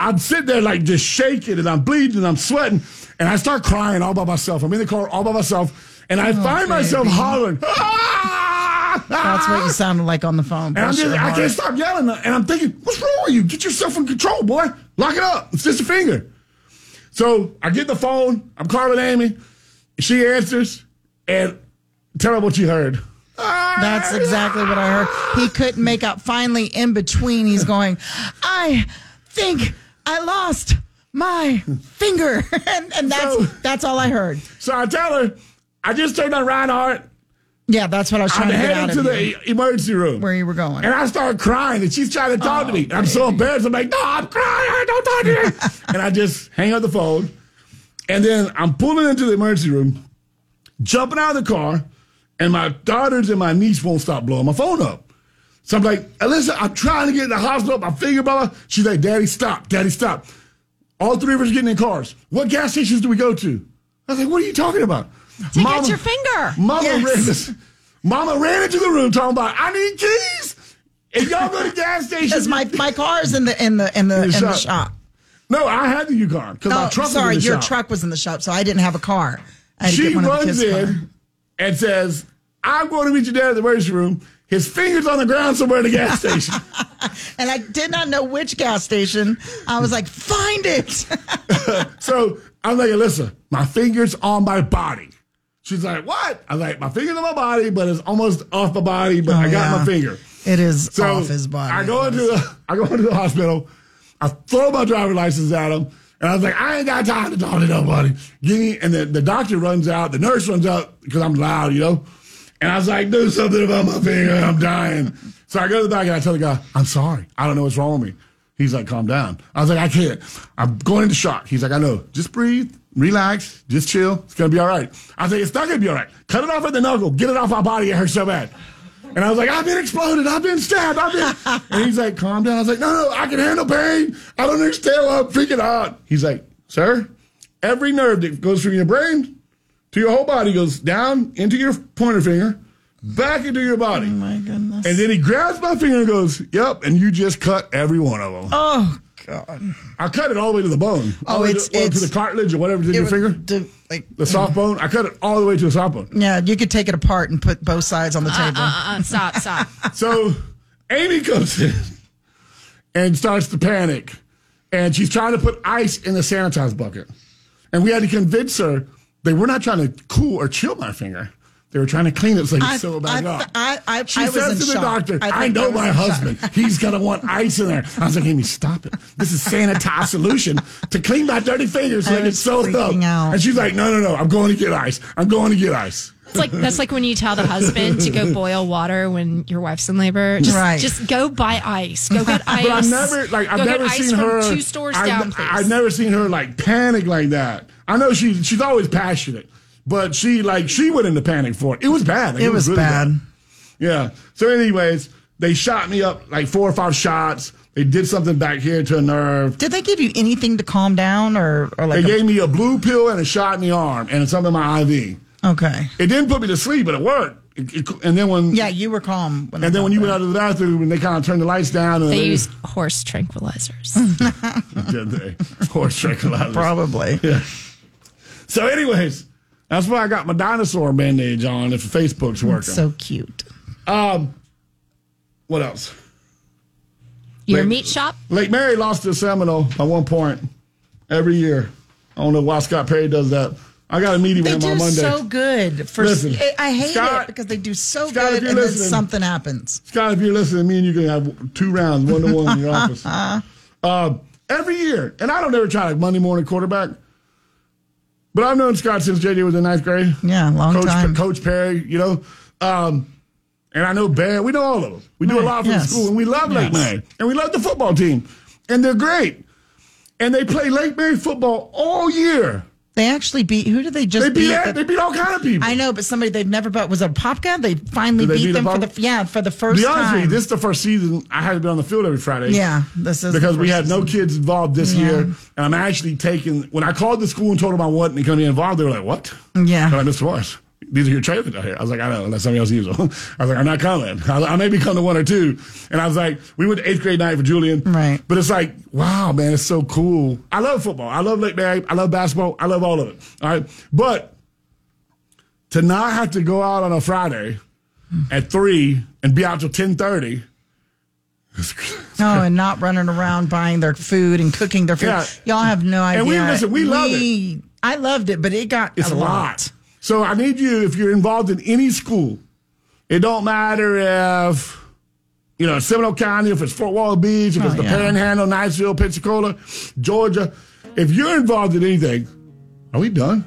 I'm sitting there like just shaking and I'm bleeding and I'm sweating and I start crying all by myself. I'm in the car all by myself and I find myself hollering. "Ah! That's what you sounded like on the phone. And I'm just, I can't stop yelling. And I'm thinking, what's wrong with you? Get yourself in control, boy. Lock it up. It's just a finger. So I get the phone. I'm calling Amy. She answers and tell her what you heard. That's exactly what I heard. He couldn't make out. Finally, in between, he's going, I think I lost my finger, and, and that's So- that's all I heard. So I tell her, I just turned on Rinehart. Yeah, that's what I was I'm trying to get out to the emergency room. where you were going. And I started crying, and she's trying to talk to me. And I'm so oh. embarrassed. I'm like, no, I'm crying. Don't talk to me. and I just hang up the phone. And then I'm pulling into the emergency room, jumping out of the car, and my daughters and my niece won't stop blowing my phone up. So I'm like, Alyssa, I'm trying to get in the hospital. My finger, blah, blah. She's like, Daddy, stop. Daddy, stop. All three of us are getting in cars. What gas stations do we go to? I was like, what are you talking about? To get your finger. Mama Yes. ran this. Mama ran into the room talking about, I need keys. If y'all go to gas stations, Because my, my car's in the in the in the in the shop. shop. no, I had the Yukon because my Oh, truck sorry, was in the your shop. truck was in the shop, so I didn't have a car. I had to She get one of the runs kids' in car. and says, "I'm going to meet your dad at the emergency room." His fingers on the ground somewhere in the gas station. and I did not know which gas station. I was like, find it. so I'm like, "Alyssa, my fingers on my body." She's like, "What?" I'm like, "My fingers on my body, but it's almost off my body, but oh, I got Oh, yeah. my finger." it is So off his body. I go into the I go into the hospital. I throw my driver's license at him, and I was like, I ain't got time to talk to nobody. Give me, and the, the doctor runs out, the nurse runs out because I'm loud, you know. And I was like, do something about my finger. I'm dying. So I go to the doctor and I tell the guy, I'm sorry. I don't know what's wrong with me. He's like, calm down. I was like, I can't. I'm going into shock. He's like, I know. Just breathe, relax, just chill. It's gonna be all right. I was like, it's not gonna be all right. Cut it off at the knuckle. Get it off my body. It hurts so bad. And I was like, I've been exploded. I've been stabbed. I've been. and he's like, calm down. I was like, no, no, I can handle pain. I don't understand why I'm freaking out. He's like, sir, every nerve that goes from your brain to your whole body goes down into your pointer finger, back into your body. Oh my goodness. And then he grabs my finger and goes, yep, and you just cut every one of them. oh God. I cut it all the way to the bone. All Oh, the way it's- to, well, to the cartilage or whatever's in your was finger. the- like, The soft bone. I cut it all the way to the soft bone. yeah, you could take it apart and put both sides on the uh, table. Uh, uh, uh, stop, stop. So Amy comes in and starts to panic. And she's trying to put ice in the sanitize bucket. And we had to convince her they were not trying to cool or chill my finger. They were trying to clean it so you I- sew it back I- up. I- I- she I was says in to the shock. doctor, I I, think I know my husband. He's going to want ice in there. I was like, Amy, stop it. This is sanitize solution to clean my dirty fingers so I they can was sew it up. out. And she's like, no, no, no. I'm going to get ice. I'm going to get ice. It's like that's like when you tell the husband to go boil water when your wife's in labor. Just, Right. just go buy ice. Go get ice. But I've never like I've Go get never ice seen her two stores I've, down, please. I've never seen her like panic like that. I know she she's always passionate, but she like she went into panic for it. It was bad. Like, It was really bad. Yeah. So, anyways, they shot me up like four or five shots. They did something back here to a nerve. Did they give you anything to calm down or, or like They a- gave me a blue pill and a shot in the arm and something in my IV. Okay. It didn't put me to sleep, but it worked. It- it- and then when Yeah, you were calm. When and then when you went out of the bathroom and they kind of turned the lights down and They use horse tranquilizers. did they horse tranquilizers. probably. So, anyways, that's why I got my dinosaur bandage on if Facebook's working. So cute. um, what else? Your Wait. meat shop. Lake Mary lost to Seminole by one point every year. I don't know why Scott Perry does that. I got a meeting They with him do on Monday. so good. For Listen, I- hate Scott- it because they do so Scott, if good and then something happens. Scott, if you're listening, to me and you can have two rounds, one to one in your office. Uh, every year, and I don't ever try like Monday morning quarterback, but I've known Scott since JJ was in ninth grade. Yeah, long Coach, time. Coach Perry, you know. Um, and I know Ben. We know all of them. We do a lot for yes. the school, and we love Lake Yes. Mary, and we love the football team, and they're great. And they play Lake Mary football all year. They actually beat. Who did they just They beat beat? they beat all kind of people. I know, but somebody they've never bet was Apopka. They finally they beat, beat them for the yeah for the first be honest time. with you, this is the first season I had to be on the field every Friday. yeah, this is because we had no kids involved this Yeah. year, and I'm actually taking. When I called the school and told them I wasn't going to be involved, they were like, "What?" Yeah. I'm like, Morris, these are your trailers out here. I was like, I don't know, unless somebody else uses them. I was like, I'm not coming. I, I maybe come to one or two. And I was like, we went to eighth grade night for Julian. Right. But it's like, wow, man, it's so cool. I love football. I love Lake Mary. I love basketball. I love all of it. All right. But to not have to go out on a Friday at three and be out till ten thirty. Oh, and not running around buying their food and cooking their food. Yeah. Y'all have no idea. And we- listen, we love it. I loved it, but it got It's a a lot. So I need you, if you're involved in any school, it don't matter if you know, Seminole County, if it's Fort Walton Beach, if it's oh, the yeah. Panhandle, Niceville, Pensacola, Georgia, if you're involved in anything, are we done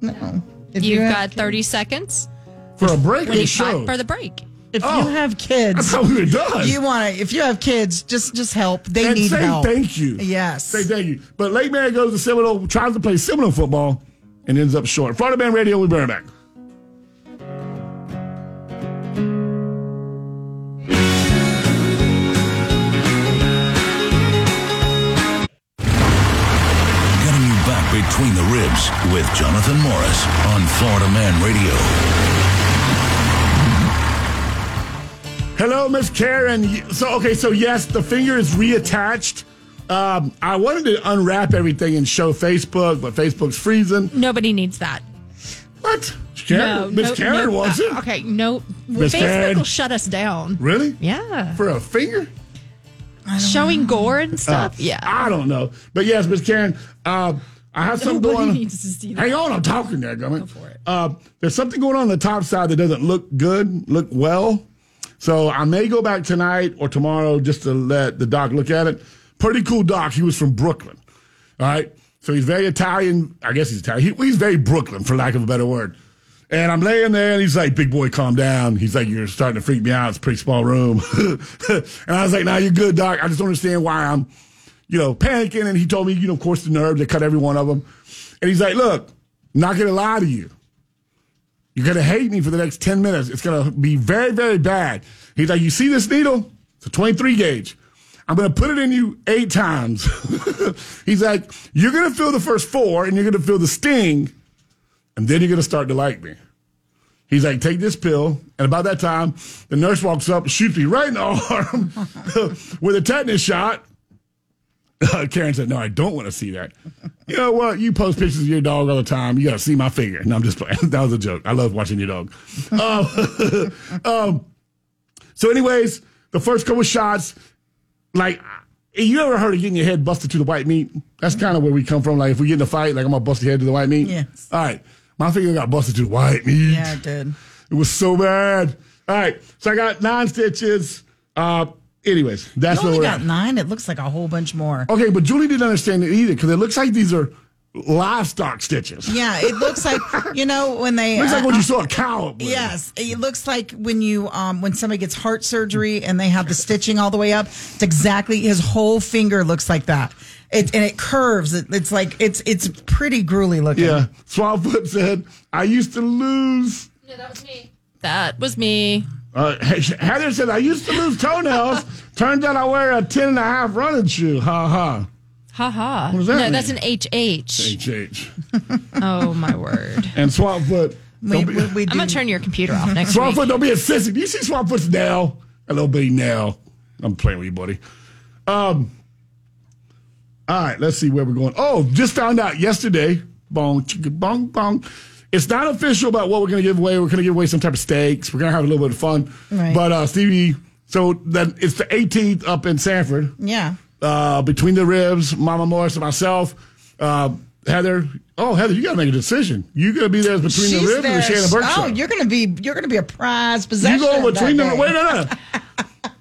No. If You've you got kids- 30 seconds for a break? when or you show? for the break. If Oh. you have I kids, thought we were done. you want to. If you have kids, just just help. They and need say help. thank you. Yes. Say thank you. But Lake Man goes to Seminole, tries to play Seminole football, and ends up short. Florida Man Radio, we'll be right back. Getting you back between the ribs with Jonathan Morris on Florida Man Radio. Hello, Miss Karen. So, okay, so yes, the finger is reattached. Um, I wanted to unwrap everything and show Facebook, but Facebook's freezing. Nobody needs that. What? Karen, Miss no, Karen no, wants uh, it. Okay, no. Miss Facebook Karen. will shut us down. Really? Yeah. For a finger? Showing gore and stuff. yeah. I don't know. But yes, Miss Karen, uh, I have something Nobody going on. needs to see that. Hang on, I'm talking there, Gummit. Go for it. Uh, there's something going on on the top side that doesn't look good, look well. So I may go back tonight or tomorrow just to let the doc look at it. Pretty cool doc. He was from Brooklyn. All right. So he's very Italian. I guess he's Italian. He, he's very Brooklyn, for lack of a better word. And I'm laying there, and he's like, "Big boy, calm down." He's like, "You're starting to freak me out. It's a pretty small room." and I was like, "Nah, you're good, doc. I just don't understand why I'm, you know, panicking." And he told me, you know, of course, the nerves. They cut every one of them. And he's like, "Look, not gonna lie to you. You're gonna hate me for the next 10 minutes. It's gonna be very, very bad. He's like, You see this needle? It's a 23 gauge. I'm gonna put it in you eight times. He's like, You're gonna feel the first four and you're gonna feel the sting, and then you're gonna start to like me. He's like, Take this pill. And about that time, the nurse walks up shoots me right in the arm with a tetanus shot. Karen said, "No, I don't want to see that." you know what? You post pictures of your dog all the time. You got to see my finger. No, I'm just playing. that was a joke. I love watching your dog. um, um, so, anyways, the first couple shots, like, you ever heard of getting your head busted to the white meat? That's kind of where we come from. Like, if we get in a fight, like I'm gonna bust your head to the white meat. Yes. All right, my finger got busted to the white meat. Yeah, it did. It was so bad. All right, so I got nine stitches. Uh, anyways, that's what You only we're got at. nine. It looks like a whole bunch more. Okay, but Julie didn't understand it either because it looks like these are livestock stitches. Yeah, it looks like you know when they. it Looks like uh, when you saw a cow. with. Yes, it looks like when you um when somebody gets heart surgery and they have the stitching all the way up. It's exactly his whole finger looks like that. It and it curves. It, it's like it's it's pretty gruely looking. Yeah. Swampfoot said, I used to lose. No, that was me. That was me. Uh, Heather said, I used to lose toenails. Turns out I wear a 10 and a half running shoe. Ha ha. Ha ha. does that no, mean? that's an HH. HH. Oh, my word. And Swampfoot. we, be, we, we I'm going to turn your computer off next week. Swampfoot, don't be a sissy. Do you see Swampfoot's nail? A little bitty nail. I'm playing with you, buddy. Um, all right, let's see where we're going. Oh, just found out yesterday. Bong, chicka, bong, bong. It's not official about what we're going to give away. We're going to give away some type of steaks. We're going to have a little bit of fun. Right. But uh, Stevie, so then it's the 18th up in Sanford. yeah. Uh, between the ribs, Mama Morris and myself. Uh, Heather. Oh, Heather, you got to make a decision. You going to be there between the She's ribs or there. the Shannon Burke Oh, show? you're gonna be you're gonna be a prize possession. You go between the wait, no, no.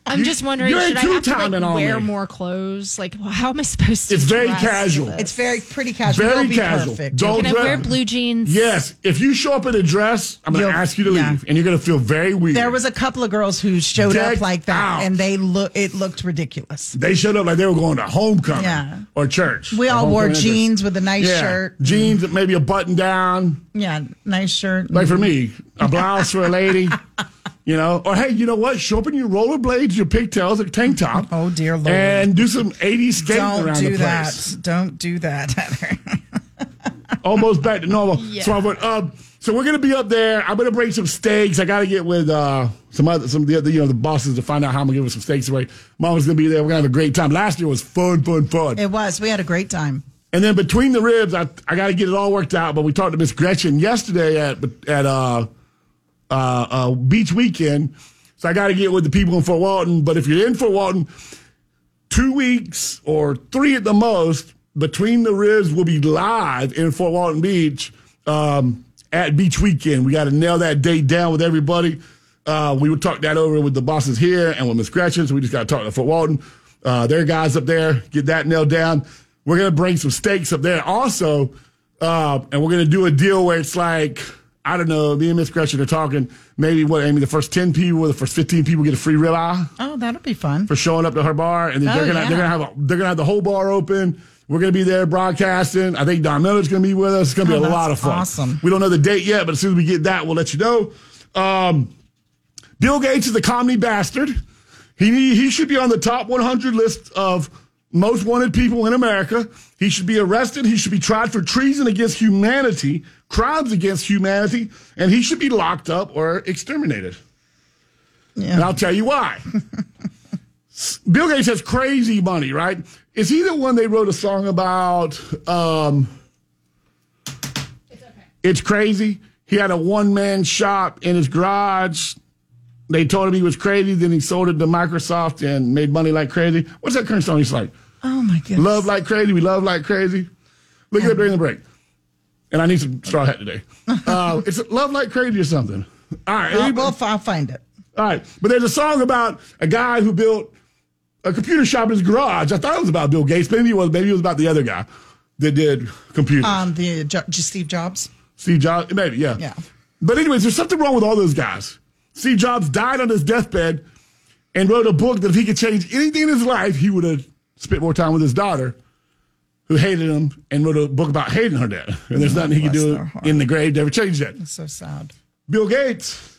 I'm just wondering, you ain't should I have to two-timing like, on wear me. more clothes? Like, how am I supposed to It's very dress for casual. this? It's very pretty casual. Very It'll be casual. perfect. Don't Can I dress- wear blue jeans? Yes, if you show up in a dress, I'm going to You'll- ask you to yeah. leave, and you're going to feel very weird. There was a couple of girls who showed Decked up like that, out. and they look. It looked ridiculous. they showed up like they were going to homecoming Yeah. or church. We all wore jeans with a nice Yeah, shirt. jeans, maybe a button down, Yeah, nice shirt. like for me, a blouse for a lady. You know, or hey, you know what? Show up in your rollerblades, your pigtails, a tank top. Oh, dear Lord. And do some 80s skating Don't around do the that. place. Don't do that, Heather. almost back to normal. So I went, um, so we're gonna be up there. I'm gonna bring some steaks. I gotta get with uh, some other some of the other you know the bosses to find out how I'm gonna give us some steaks away. Mama's gonna be there. We're gonna have a great time. Last year was fun, fun, fun. it was. We had a great time. And then between the ribs, I I gotta get it all worked out. But we talked to Miss Gretchen yesterday at at uh, uh, uh, Beach Weekend. So I gotta get with the people in Fort Walton. But if you're in Fort Walton, two weeks or three at the most between the ribs will be live in Fort Walton Beach um, at Beach Weekend. We got to nail that date down with everybody. Uh, we would talk that over with the bosses here and with Miss Gretchen. So we just got to talk to Fort Walton. Uh, their guys up there, get that nailed down. We're going to bring some steaks up there also. Uh, and we're going to do a deal where it's like, I don't know, me and Miss Gretchen are talking maybe what, Amy, the first 10 people or the first 15 people get a free ribeye Oh, that'll be fun. for showing up to her bar, and then Oh, they're gonna yeah. they're gonna have a, they're gonna have the whole bar open. We're gonna be there broadcasting. I think Don Miller's gonna be with us. It's gonna be Oh, a lot of fun. awesome. We don't know the date yet, but as soon as we get that, we'll let you know. Um, Bill Gates is a comedy bastard. He he should be on the top 100 list of most wanted people in America. He should be arrested. He should be tried for treason against humanity, crimes against humanity, and he should be locked up or exterminated. Yeah. And I'll tell you why. Bill Gates has crazy money, right? Is he the one they wrote a song about? Um, it's crazy. He had a one man shop in his garage. They told him he was crazy. Then he sold it to Microsoft and made money like crazy. What's that current song? He's like, Oh my goodness. love like crazy. We love like crazy. Look at it during the break. And I need some straw hat today. Uh, it's love like crazy or something. All right. Well, anybody- well, I'll find it. all right. But there's a song about a guy who built a computer shop in his garage. I thought it was about Bill Gates. Maybe it was. Maybe it was about the other guy that did computers. Um, the jo- just Steve Jobs. Steve Jobs. Maybe, yeah. Yeah. But anyways, there's something wrong with all those guys. Steve Jobs died on his deathbed and wrote a book that if he could change anything in his life, he would have spent more time with his daughter, who hated him, and wrote a book about hating her dad. And there's nothing he could do in the grave to ever change that. So sad. Bill Gates.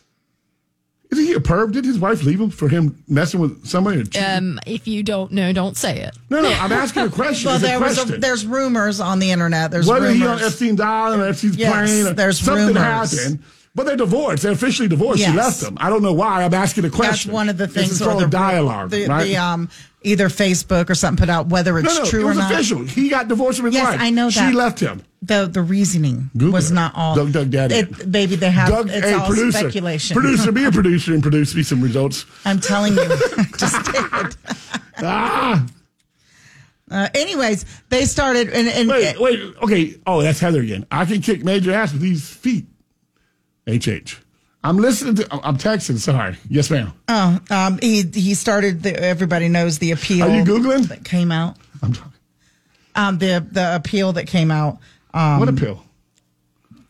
Isn't he a perv? Did his wife leave him for him messing with somebody? or? Um, if you don't know, don't say it. no, no, I'm asking a question. Well, it's a there was question. a, there's rumors on the internet. There's Whether rumors. he on Epstein's island or Epstein's Yes, plane, or there's something rumors. happened. But they're divorced. They're officially divorced. Yes. She left him. I don't know why. I'm asking a question. That's one of the This things. is called the dialogue, the, right? the, um, either Facebook or something put out whether it's no, no, true it or was not. official. He got divorced from his Yes, wife. I know that. She left him. The the reasoning Google was it. not all. Doug- Doug Daddy. It, baby, they have. Doug, it's hey, all producer, speculation. producer, be a producer and produce me some results. I'm telling you. Just did. Ah, Uh, anyways, they started and, and wait, wait. Okay. Oh, that's Heather again. I can kick major ass with these feet. HH. I'm listening to. I'm texting. Sorry. Yes, ma'am. oh, um, he he started. The, everybody knows the appeal. Are you Googling? that came out? I'm talking. Um, the the appeal that came out. Um, What a pill.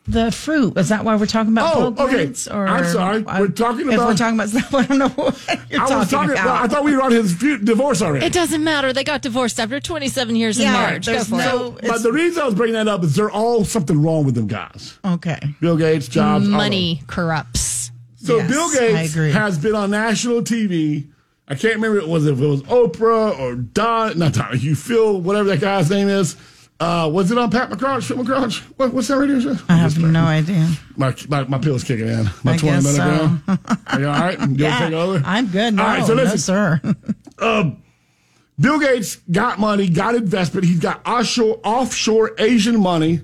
The fruit is that why we're talking about? Oh, Bill okay. Gates, Or I'm sorry. We're talking If about- we're talking about, I don't know what you're I talking, was talking. about. Well, I thought we were on his fu- divorce already. It doesn't matter. They got divorced after 27 years Yeah, of marriage. Go there's for no- it. but the reason I was bringing that up is they're all something wrong with them guys. okay. Bill Gates, Jobs, all of. Money corrupts. So Yes, Bill Gates has been on national TV. I can't remember it was if it was Oprah or Don, not Don, you feel whatever that guy's name is. Uh, was it on Pat McCrouch, Phil McCrouch? What, what's that radio show? I have no idea. My, my, my pill's kicking in. My I 20 guess milligram. Are you all right? You yeah. take over? I'm good. No, All right, so no, listen. sir. Bill Gates got money, got investment. He's got offshore, offshore Asian money,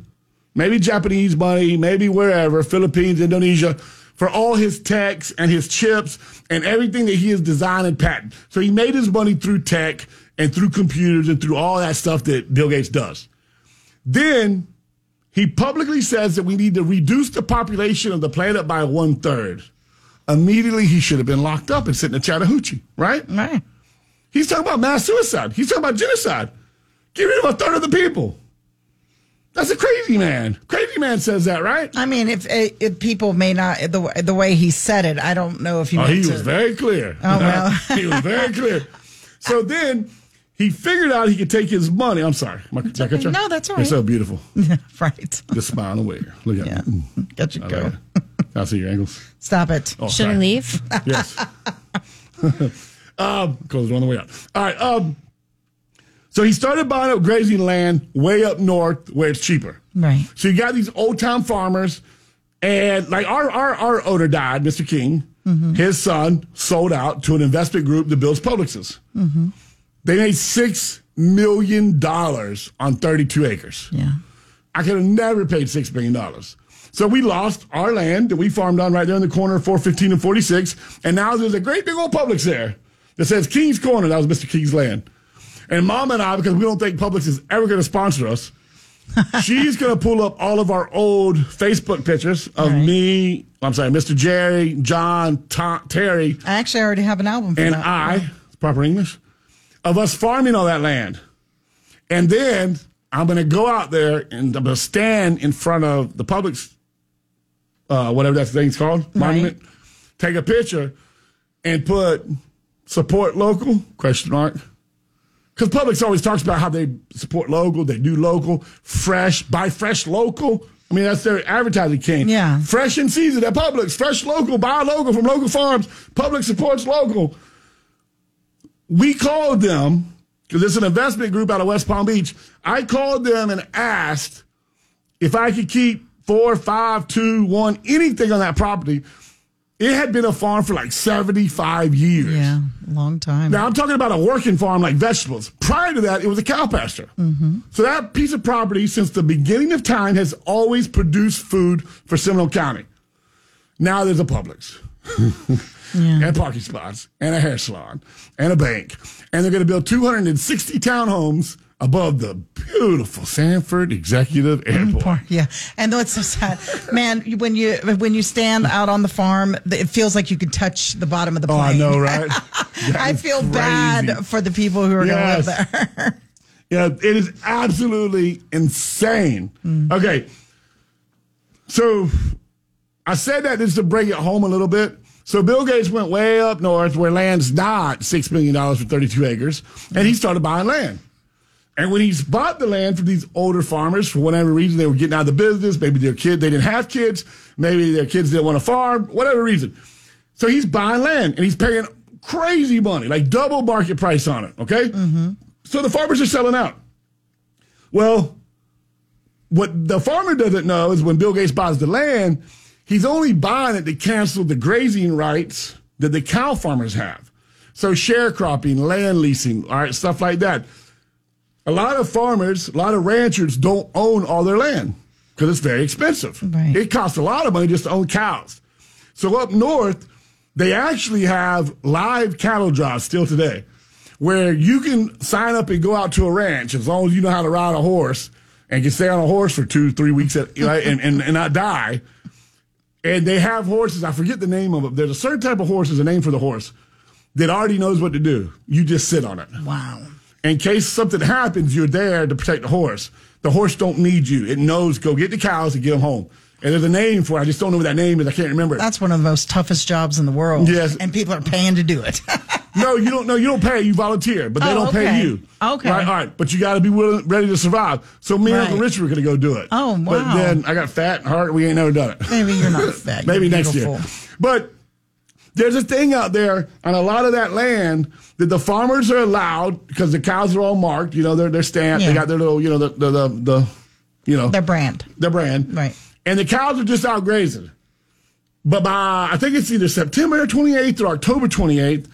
maybe Japanese money, maybe wherever, Philippines, Indonesia, for all his techs and his chips and everything that he has designed and patented. So he made his money through tech and through computers and through all that stuff that Bill Gates does. Then he publicly says that we need to reduce the population of the planet by one third. Immediately, he should have been locked up and sitting in Chattahoochee, right? right. He's talking about mass suicide. He's talking about genocide. Get rid of a third of the people. That's a crazy man. Crazy man says that, right? I mean, if, eh, if people may not the the way he said it, I don't know if he. Oh, he to- was very clear. Oh, well. he was very clear. So then he figured out he could take his money. I'm sorry. Am I- did I cut you? No, that's all You're right. so beautiful. Yeah, right. Just smile and wave. Look at Yeah. me. Got you I go. like it. I'll see your angles. Stop it. Oh, Should I leave? Yes. um, close the door on the way out. All right. Um, so he started buying up grazing land way up north where it's cheaper. Right. So you got these old town farmers, and like our our our owner died, Mr. King. His son sold out to an investment group that builds Publixes. They made six million dollars on thirty-two acres. Yeah. I could have never paid six million dollars. So we lost our land that we farmed on right there in the corner of 415 and 46. And now there's a great big old Publix there that says King's Corner. That was Mr. King's land. And mom and I, because we don't think Publix is ever going to sponsor us, She's going to pull up all of our old Facebook pictures of Right. me. I'm sorry, Mr. Jerry, John, Tom, Terry, I actually already have an album for and that. I, proper English, of us farming all that land. And then I'm going to go out there and I'm going to stand in front of the public's, uh, whatever that thing's called, monument, take a picture and put support local, question mark. Because Publix always talks about how they support local, they do local, fresh, buy fresh local. I mean, that's their advertising king. Yeah. Fresh in season at Publix, fresh local, buy local from local farms. Public supports local. We called them, because it's an investment group out of West Palm Beach. I called them and asked if I could keep four, five, two, one, anything on that property. It had been a farm for like 75 years. yeah, long time. Now I'm talking about a working farm like vegetables. Prior to that, it was a cow pasture. Mm-hmm. So that piece of property, since the beginning of time, has always produced food for Seminole County. Now there's a Publix. And parking spots, and a hair salon, and a bank. And they're going to build 260 townhomes above the beautiful Sanford Executive mm, Airport. Yeah, and what's so sad, man? When you when you stand out on the farm, it feels like you can touch the bottom of the plane. Oh. I know, right? I feel crazy. bad for the people who are Yes. going to live there. Yeah, it is absolutely insane. Mm. Okay. So I said that just to bring it home a little bit. So Bill Gates went way up north where land's not $6 million for 32 acres, and he started buying land. And when he's bought the land from these older farmers, for whatever reason, they were getting out of the business. Maybe their kid, they didn't have kids. Maybe their kids didn't want to farm, whatever reason. So he's buying land and he's paying crazy money, like double market price on it. Okay. Mm-hmm. So the farmers are selling out. Well, what the farmer doesn't know is when Bill Gates buys the land, he's only buying it to cancel the grazing rights that the cow farmers have. So sharecropping, land leasing, all right, stuff like that. A lot of farmers, a lot of ranchers don't own all their land because it's very expensive. Right. It costs a lot of money just to own cows. So up north, they actually have live cattle drives still today where you can sign up and go out to a ranch as long as you know how to ride a horse and can stay on a horse for two, three weeks at, and, and, and not die. And they have horses, I forget the name of them. There's a certain type of horse, there's a name for the horse that already knows what to do. You just sit on it. Wow. In case something happens, you're there to protect the horse. The horse don't need you. It knows go get the cows and get them home. And there's a name for it. I just don't know what that name is. I can't remember it. That's one of the most toughest jobs in the world. Yes. And people are paying to do it. No, you don't. No, you don't pay. You volunteer, but they Oh, don't okay. pay you. Okay. Right. All right. But you got to be willing, ready to survive. So me and Uncle Right. Richard were going to go do it. Oh, wow. But then I got fat and hurt. We ain't never done it. Maybe you're not fat. Maybe next beautiful. year. But there's a thing out there on a lot of that land that the farmers are allowed because the cows are all marked. You know, they're they're stamped. They got their little, you know, the the the, the you know, Their brand. their brand. Right. And the cows are just out grazing. But by, I think it's either September 28th or October 28th,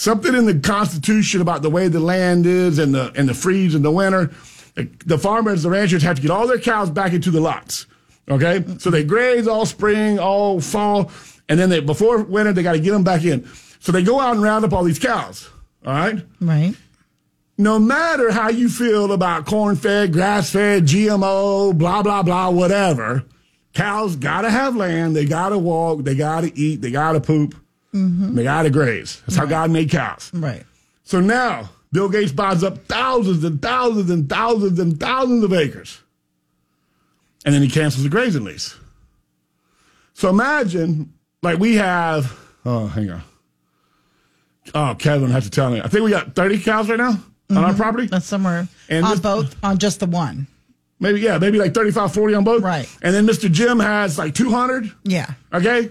something in the Constitution about the way the land is and the, and the freeze in the winter, the, the farmers, the ranchers have to get all their cows back into the lots. Okay? So they graze all spring, all fall, and then they, before winter, they got to get them back in. So they go out and round up all these cows. All right? Right. no matter how you feel about corn fed, grass fed, GMO, blah, blah, blah, whatever, cows got to have land. They got to walk. They got to eat. They got to poop. They got to graze. That's how God made cows. Right. So now Bill Gates buys up thousands and thousands and thousands and thousands of acres. And then he cancels the grazing lease. So imagine, like we have, oh, hang on. Oh, Kevin had to tell me. I think we got 30 cows right now on our mm-hmm. property. That's somewhere And on this- both, on just the one. Maybe, yeah, maybe like 35, 40 on both. Right. And then Mr. Jim has like 200. Yeah. Okay.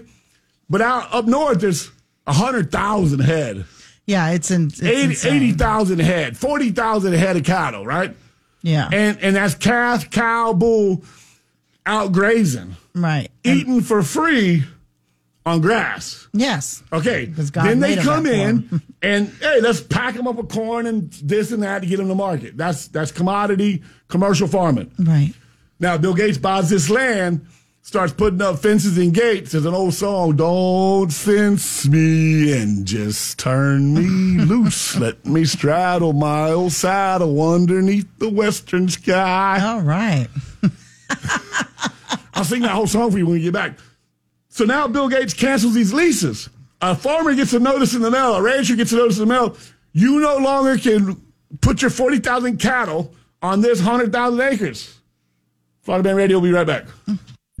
But out up north, there's 100,000 head, Yeah. It's in. It's 80 insane. 80,000 head, 40,000 head of cattle, right? Yeah. And, and that's calf, cow, bull out grazing, right. And- eating for free on grass. yes. Okay. Then they come in and hey, let's pack them up with corn and this and that to get them to market. That's that's commodity commercial farming. Right. Now Bill Gates buys this land starts putting up fences and gates. There's an old song, Don't Fence Me and Just Turn Me Loose. Let me straddle my old saddle underneath the western sky. All right. I'll sing that whole song for you when we get back. So now Bill Gates cancels these leases. A farmer gets a notice in the mail, a rancher gets a notice in the mail. You no longer can put your 40,000 cattle on this 100,000 acres. Florida Man Radio will be right back.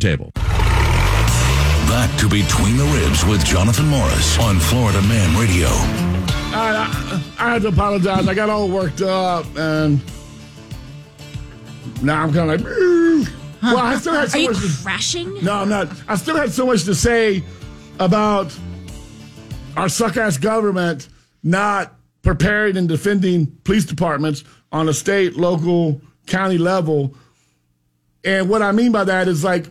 Table. Back to Between the Ribs with Jonathan Morris on Florida Man Radio. All right, I, I had to apologize. I got all worked up, and now I'm kind of like, mm. "Brr." well, I still had so Are you much. To, crashing? no, I'm not. I still had so much to say about our suck ass government not preparing and defending police departments on a state, local, county level. And what I mean by that is like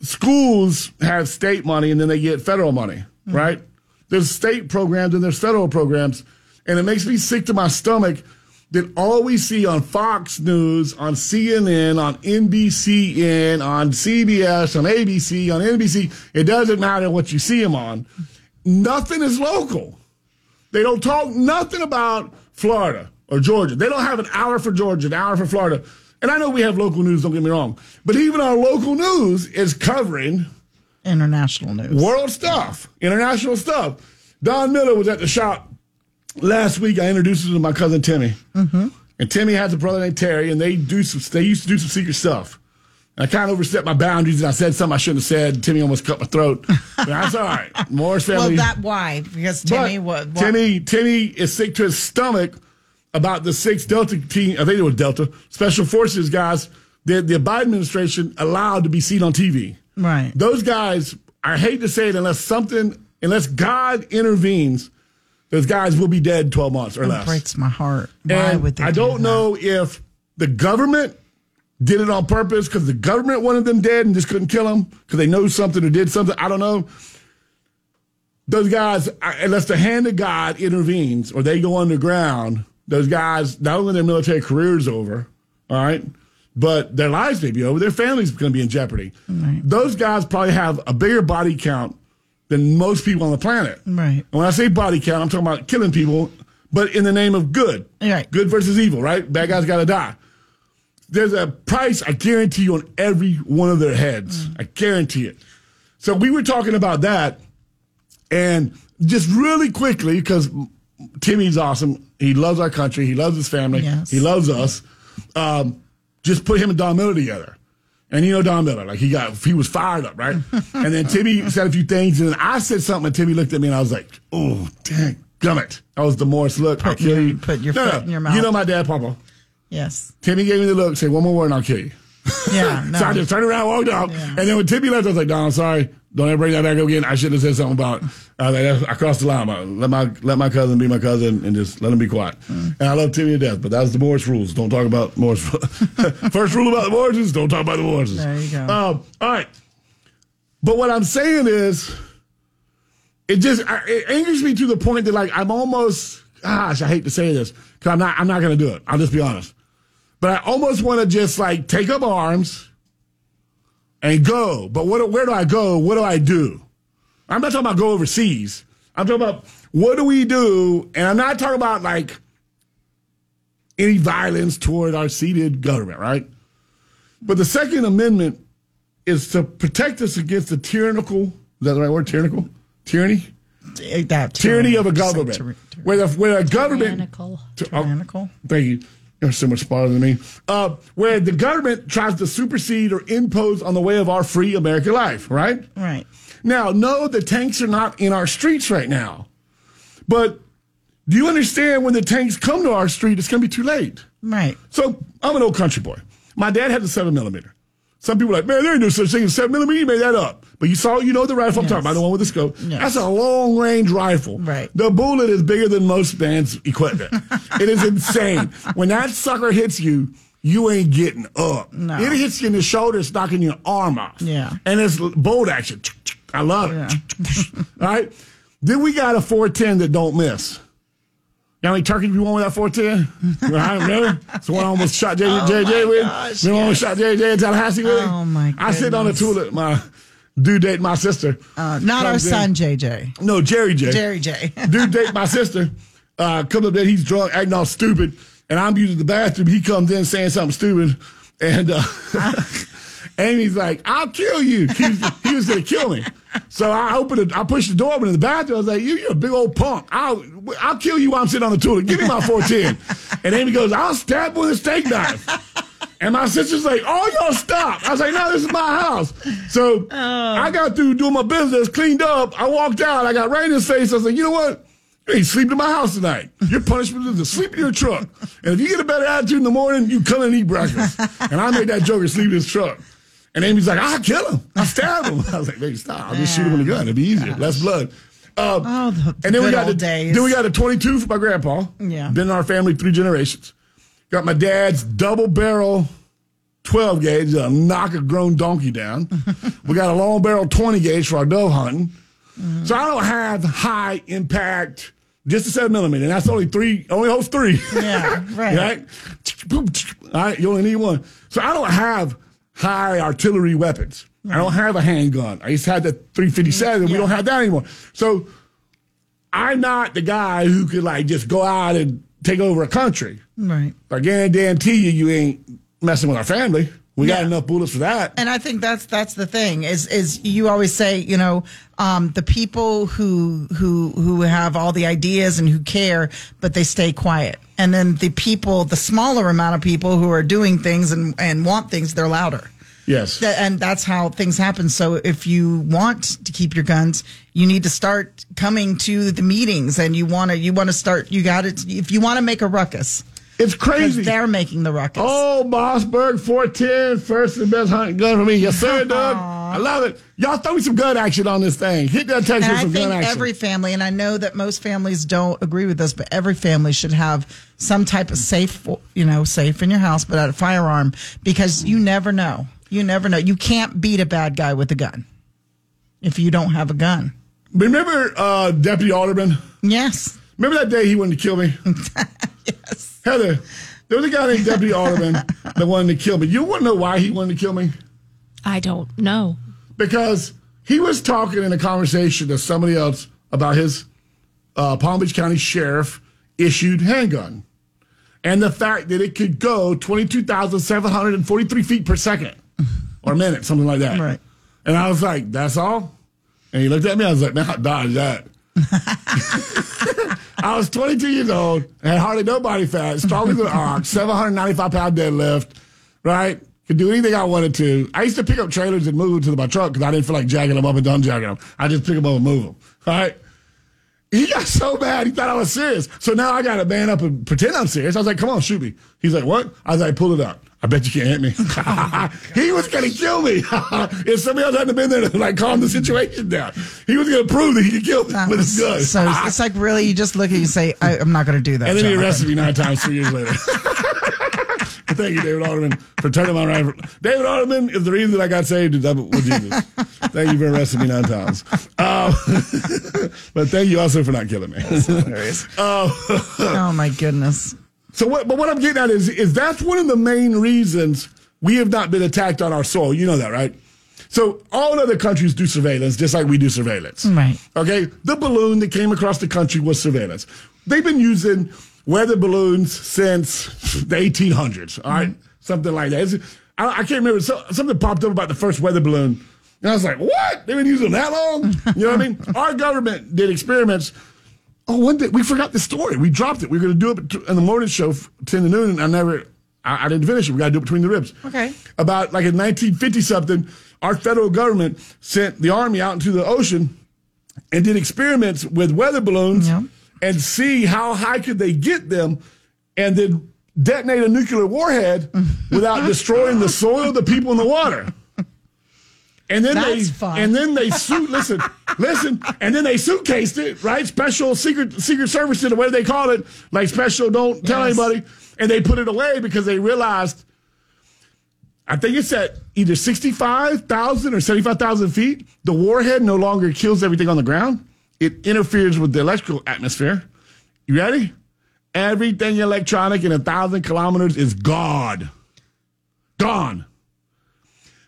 schools have state money and then they get federal money, mm-hmm. right? There's state programs and there's federal programs. And it makes me sick to my stomach that all we see on Fox News, on CNN, on NBCN, on CBS, on ABC, on NBC, it doesn't matter what you see them on. Nothing is local. They don't talk nothing about Florida or Georgia. They don't have an hour for Georgia, an hour for Florida. And I know we have local news, don't get me wrong. But even our local news is covering International news. world stuff, international stuff. Don Miller was at the shop last week. I introduced him to my cousin Timmy. Mm-hmm. And Timmy has a brother named Terry, and they do some. They used to do some secret stuff. I kind of overstepped my boundaries, and I said something I shouldn't have said. Timmy almost cut my throat. But that's all right. Morris family. Well, that why? Because Timmy what? Timmy, Timmy is sick to his stomach about the six Delta team. I think it was Delta Special Forces guys that the Biden administration allowed to be seen on TV. Right. Those guys, I hate to say it, unless something, unless God intervenes, those guys will be dead twelve months or It less. breaks my heart. Why And would they? I do don't that? know if the government did it on purpose because the government wanted them dead and just couldn't kill them because they know something or did something. I don't know. Those guys, unless the hand of God intervenes or they go underground, those guys, not only their military careers over, all right, but their lives may be over. Their families going to be in jeopardy. Those guys probably have a bigger body count than most people on the planet. Right. And when I say body count, I'm talking about killing people, but in the name of good. Right. Good versus evil, right? Bad guys got to die. There's a price, I guarantee you, on every one of their heads. Mm. I guarantee it. So we were talking about that, and just really quickly, because Timmy's awesome. He loves our country. He loves his family. Yes. He loves us. Um, just put him and Don Miller together. And you know Don Miller, like he got, he was fired up, right? and then Timmy said a few things, and then I said something, and Timmy looked at me, and I was like, "Oh, dang, gummit!" That was the Morris look. I'll kill your- you. put your No, foot no. in your mouth. You know my dad, Papa. Yes. Timmy gave me the look, Say one more word, and I'll kill you. Yeah. No. So I just turned around, walked off, and then when Timmy left, I was like, "Don, I'm sorry. Don't ever bring that back up again. I shouldn't have said something about. I, was like, I crossed the line. Let my let my cousin be my cousin, and just let him be quiet. Mm. And I love Timmy to death, but that's the Morris rules. Don't talk about Morris. First rule about the Morrises: don't talk about the Morrises. There you go. Um, all right, but what I'm saying is, it just I- it angers me to the point that like I'm almost. Gosh, I hate to say this because I'm not. I'm not going to do it. I'll just be honest. But I almost want to just like take up arms and go. But what, where do I go? What do I do? I'm not talking about go overseas. I'm talking about what do we do? And I'm not talking about like any violence toward our seated government, right? But the Second Amendment is to protect us against the tyrannical, is that the right word? Tyrannical? Tyranny? That Tyranny of a government. tyr- tyr- Where, the, where a government. Tyrannical. Ty- oh, Tyrannical. Thank you. You're so much smarter than me. Uh, where the government tries to supersede or impose on the way of our free American life, right? Right. Now, no, the tanks are not in our streets right now. But do you understand when the tanks come to our street, it's going to be too late? Right. So I'm an old country boy. My dad had a seven millimeter. Some people are like, man, there ain't no such thing as seven millimeter. You made that up. But you saw, you know the rifle I'm talking about, the one with the scope. Yes. That's a long range rifle. Right. The bullet is bigger than most bands' equipment. it is insane. When that sucker hits you, you ain't getting up. No. It hits you in the shoulder, it's knocking your arm off. Yeah. And it's bolt action. I love it. Yeah. All right. Then we got a 410 that don't miss. How many turkeys we won with that 410? I don't remember. It's the one I almost shot J- JJ with. gosh, Remember I almost shot JJ in Tallahassee with? Oh, my God. I sit on the toilet, my dude date my sister. Uh, not our Comes in. son, JJ. No, Jerry J. Jerry J. Dude date my sister. Uh, comes up there, he's drunk, acting all stupid, and I'm using the bathroom. He comes in saying something stupid, and uh, Amy's like, "I'll kill you." He was, he was gonna kill me. So I opened it. I pushed the door open in the bathroom. I was like, "You, you're a big old punk. I'll, I'll kill you while I'm sitting on the toilet. Give me my 410." And Amy goes, "I'll stab you with a steak knife." And my sister's like, "Oh, y'all stop!" I was like, "No, this is my house." So oh. I got through doing my business, cleaned up. I walked out. I got right in his face. I was like, "You know what? You ain't sleeping in my house tonight. Your punishment is to sleep in your truck. And if you get a better attitude in the morning, you come and eat breakfast." And I made that joker sleep in his truck. And Amy's like, "I'll kill him. I'll stab him." I was like, "Baby, stop! I'll just shoot him with a gun. It'd be easier. Less blood." Um, Oh, the- and then we got the, days. Then we got a 22 for my grandpa. Yeah. Been in our family three generations. Got my dad's double barrel 12 gauge to knock a grown donkey down. we got a long barrel 20 gauge for our dove hunting. So I don't have high impact, just a seven millimeter. And that's only three, only holds three. Yeah, right. right? All right, you only need one. So I don't have high artillery weapons. I don't have a handgun. I used to have the 357. We don't have that anymore. So I'm not the guy who could like just go out and take over a country. Right. But I guarantee you, you ain't messing with our family. We got enough bullets for that. And I think that's that's the thing is is you always say you know um, the people who who who have all the ideas and who care but they stay quiet and then the people the smaller amount of people who are doing things and and want things they're louder Yes. And that's how things happen so if you want to keep your guns you need to start coming to the meetings and you want to you want to start you got it if you want to make a ruckus it's crazy. they're making the ruckus Oh, Mossberg 410, first and best hunting gun for me. Yes, sir, Doug. I love it. Y'all throw me some gun action on this thing. Hit that text with some gun think action. every family, and I know that most families don't agree with this, but every family should have some type of safe, you know, safe in your house, but a firearm because you never know. You never know. You can't beat a bad guy with a gun if you don't have a gun. Remember uh, Deputy Alderman? Yes. Remember that day he wanted to kill me? Yes. Heather, there was a guy named Deputy Alderman that wanted to kill me. You want to know why he wanted to kill me? I don't know. Because he was talking in a conversation to somebody else about his uh, Palm Beach County Sheriff issued handgun and the fact that it could go 22,743 feet per second or minute, something like that. Right. And I was like, that's all? And he looked at me. I was like, man, dodge that. I was 22 years old, had hardly no body fat, strong as an ox, 795 pound deadlift, right? Could do anything I wanted to. I used to pick up trailers and move them to my truck because I didn't feel like jacking them up and done jacking them. I just pick them up and move them, right? He got so mad, he thought I was serious. So now I got to man up and pretend I'm serious. I was like, come on, shoot me. He's like, what? I was like, pull it up. I bet you can't hit me. he was going to kill me. if somebody else hadn't been there to like calm the situation down, he was going to prove that he could kill me That with his gun. so it's like really, you just look at you say, I, I'm not going to do that. And then he Jonathan. arrested me nine times three years later. Thank you, David Alderman, for turning my rifle. David Alderman is the reason that I got saved with Jesus. Thank you for arresting me nine times. Uh, but thank you also for not killing me. Uh, Oh my goodness. So what? But what I'm getting at is, is that's one of the main reasons we have not been attacked on our soil. You know that, right? So all other countries do surveillance just like we do surveillance. Right. Okay. The balloon that came across the country was surveillance. They've been using weather balloons since the 1800s. All right? Mm-hmm. Something like that. I, I can't remember. So, something popped up about the first weather balloon. And I was like, what? They've been using them that long? You know what I mean? Our government did experiments. Oh, one day we forgot the story. We dropped it. We were going to do it in the morning show, 10 to noon, and I never, I, I didn't finish it. We got to do it between the ribs. Okay. About like in 1950 something, our federal government sent the army out into the ocean and did experiments with weather balloons Yeah. and see how high could they get them and then detonate a nuclear warhead without destroying the soil, the people, and the water. And then That's they fun. and then they suit listen, listen, and then they suitcased it, right? Special secret secret service did it, what do they call it? Like special don't tell Yes. anybody. And they put it away because they realized I think it's at either 65,000 or 75,000 feet. The warhead no longer kills everything on the ground. It interferes with the electrical atmosphere. You ready? everything electronic in a thousand kilometers is gone. Gone.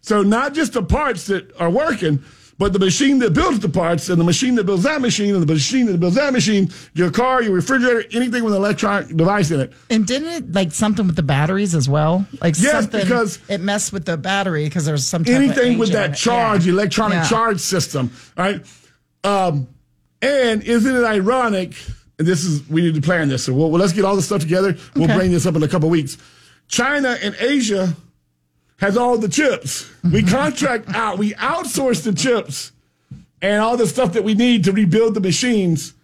So not just the parts that are working, but the machine that builds the parts and the machine that builds that machine and the machine that builds that machine, your car, your refrigerator, anything with an electronic device in it. And didn't it like something with the batteries as well? Like Yes, something because- it messed with the battery because there's some type of anything with that charge, Yeah. electronic Yeah. charge system, right? Um, and isn't it ironic? And this is we need to plan this. So well, let's get all this stuff together. We'll Okay. bring this up in a couple weeks. China and Asia has all the chips. We contract out. We outsource the chips and all the stuff that we need to rebuild the machines.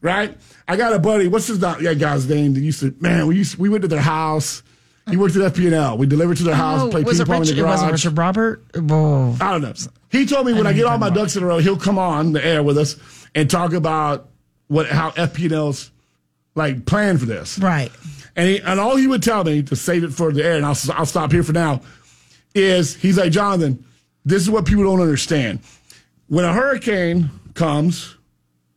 Right? I got a buddy. What's his that guy's name? That used to man. We used we went to their house. He worked at FP&L. We delivered to their house, Oh, played was ping pong in the It wasn't garage. Richard Robert. Whoa. I don't know. He told me when I, get all my ducks in a row, he'll come on the air with us and talk about what how FPL's like plan for this. Right. And he, and all he would tell me to save it for the air, and I'll I'll stop here for now, is he's like Jonathan, this is what people don't understand. When a hurricane comes,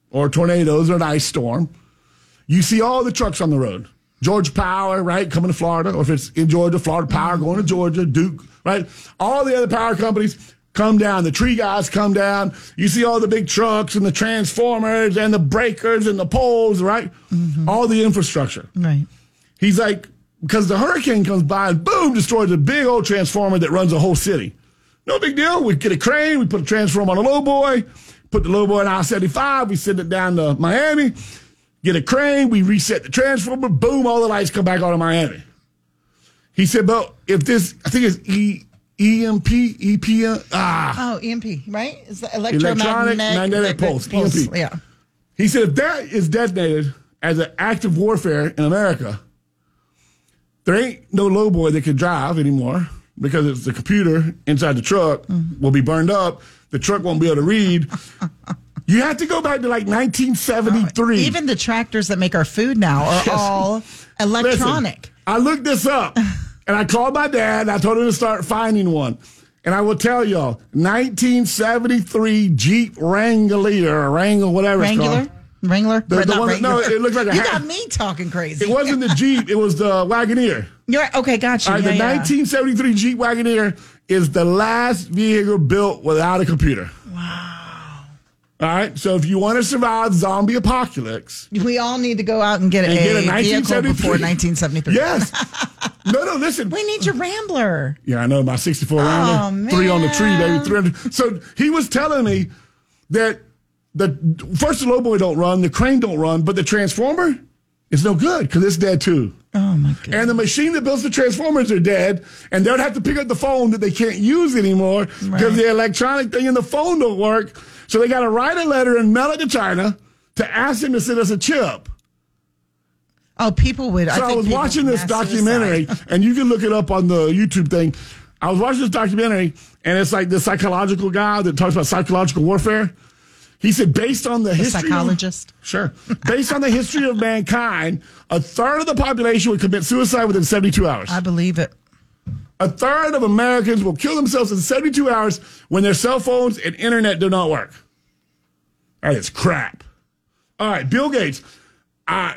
or tornadoes, or an ice storm, you see all the trucks on the road. Georgia Power, right, coming to Florida, or if it's in Georgia, Florida Power going to Georgia, Duke, right? All the other power companies come down. The tree guys come down. You see all the big trucks and the transformers and the breakers and the poles, right? Mm-hmm. All the infrastructure. Right. He's like, because the hurricane comes by and boom, destroys a big old transformer that runs a whole city. No big deal. We get a crane, we put a transformer on a low boy, put the low boy on I 75, we send it down to Miami, get a crane, we reset the transformer, boom, all the lights come back on in Miami. He said, but if this, I think it's E. EMP, EPM, ah. Oh, EMP, right? Is the Electronic electromagnetic magnetic pulse, EMP. Yeah. He said if that is detonated as an act of warfare in America, there ain't no low boy that can drive anymore because it's the computer inside the truck mm-hmm. will be burned up. The truck won't be able to read. you have to go back to like 1973. Even the tractors that make our food now are Yes. all Listen, electronic. I looked this up and I called my dad and I told him to start finding one. And I will tell y'all, 1973 Jeep Wrangler, or Wrangle, whatever it's called. Wrangler? The- the one that- no, it looked like a You got me talking crazy. It wasn't the Jeep, it was the Wagoneer. You're. Okay, gotcha. All right, yeah, the yeah. 1973 Jeep Wagoneer is the last vehicle built without a computer. Wow. All right, so if you want to survive zombie apocalypse, We all need to go out and get, And a, get a vehicle before 1973. yes. no, no, listen. We need your Rambler. Yeah, I know my 64 rounder, Oh, three on the tree, baby, 300. So he was telling me that the first the low boy don't run, the crane don't run, but the transformer is no good because it's dead too. Oh, my goodness. And the machine that builds the transformers are dead, and they'd have to pick up the phone that they can't use anymore because the electronic thing in the phone don't work. So they got to write a letter and mail it to China to ask them to send us a chip. Oh, people would. So I, think was watching this documentary, and you can look it up on the YouTube thing. I was watching this documentary, and it's like the psychological guy that talks about psychological warfare. He said, based on the, history, of- sure, based on the history of mankind, a third of the population would commit suicide within 72 hours. I believe it. A third of Americans will kill themselves in 72 hours when their cell phones and internet do not work. That is crap. All right, Bill Gates. I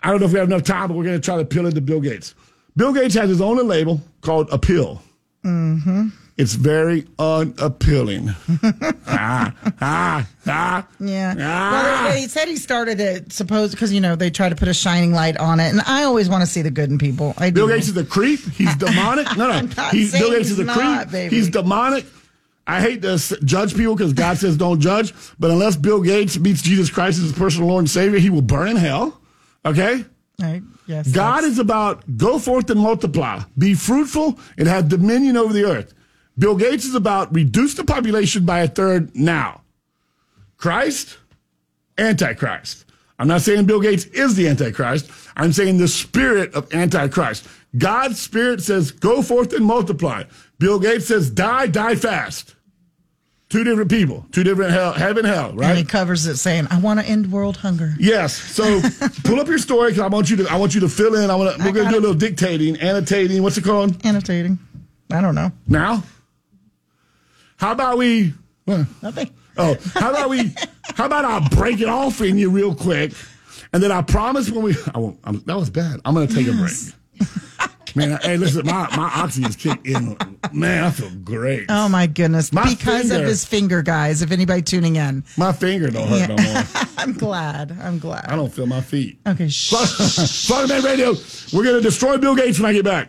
I don't know if we have enough time, but we're going to try to peel into Bill Gates. Bill Gates has his own label called Apeel. Mm-hmm. It's very unappealing. ah, ah, ah. Yeah. Ah. Well, they, said he started it, suppose, because, you know, they try to put a shining light on it. And I always want to see the good in people. I Bill do. Gates is a creep. He's demonic. No, no. I'm not He's, Bill Gates is a he's creep. baby. He's demonic. I hate to judge people because God says don't judge. But unless Bill Gates meets Jesus Christ as his personal Lord and Savior, he will burn in hell. Okay? Right? Yes. God is about go forth and multiply, be fruitful, and have dominion over the earth. Bill Gates is about reduce the population by a third now. Christ, Antichrist. I'm not saying Bill Gates is the Antichrist. I'm saying the spirit of Antichrist. God's spirit says, go forth and multiply. Bill Gates says, die, die fast. Two different people, two different hell, heaven, hell, right? And he covers it saying, I want to end world hunger. Yes. So pull up your story because I want you to. I want you to fill in. I want to. We're going to do a little dictating, annotating. What's it called Annotating. I don't know. now? How about we? Nothing. Oh, how about we? How about I break it off in you real quick, And then I promise when we, I won't, I'm, that was bad. I'm going to take a break. Man, I- hey, listen, my, my oxygen's kicked in. Man, I feel great. Oh my goodness! My because finger. of his finger, guys. If anybody tuning in, My finger don't hurt no more. I'm glad. I'm glad. I don't feel my feet. Okay. Shh. Florida Man Radio, we're going to destroy Bill Gates when I get back.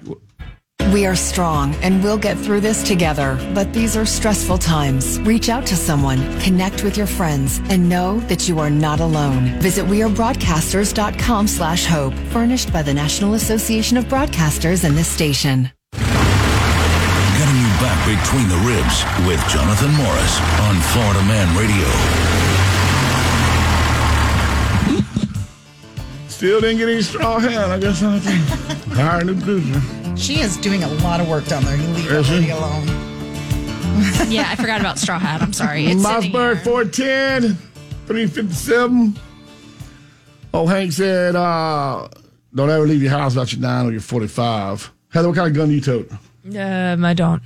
We are strong and we'll get through this together. But these are stressful times. Reach out to someone, connect with your friends, and know that you are not alone. Visit wearebroadcasters.com slash hope, furnished by the National Association of Broadcasters and this station. Getting you back between the ribs with Jonathan Morris on Florida Man Radio. Still didn't get any straw hat. I guess I have to hire a new producer. She is doing a lot of work down there. You leave that Is she? lady alone. yeah, I forgot about Straw Hat. I'm sorry. It's sitting Mossberg here. 410, 357. Oh, Hank said, uh, don't ever leave your house without your nine or your 45. Heather, what kind of gun do you tote? Um, I don't.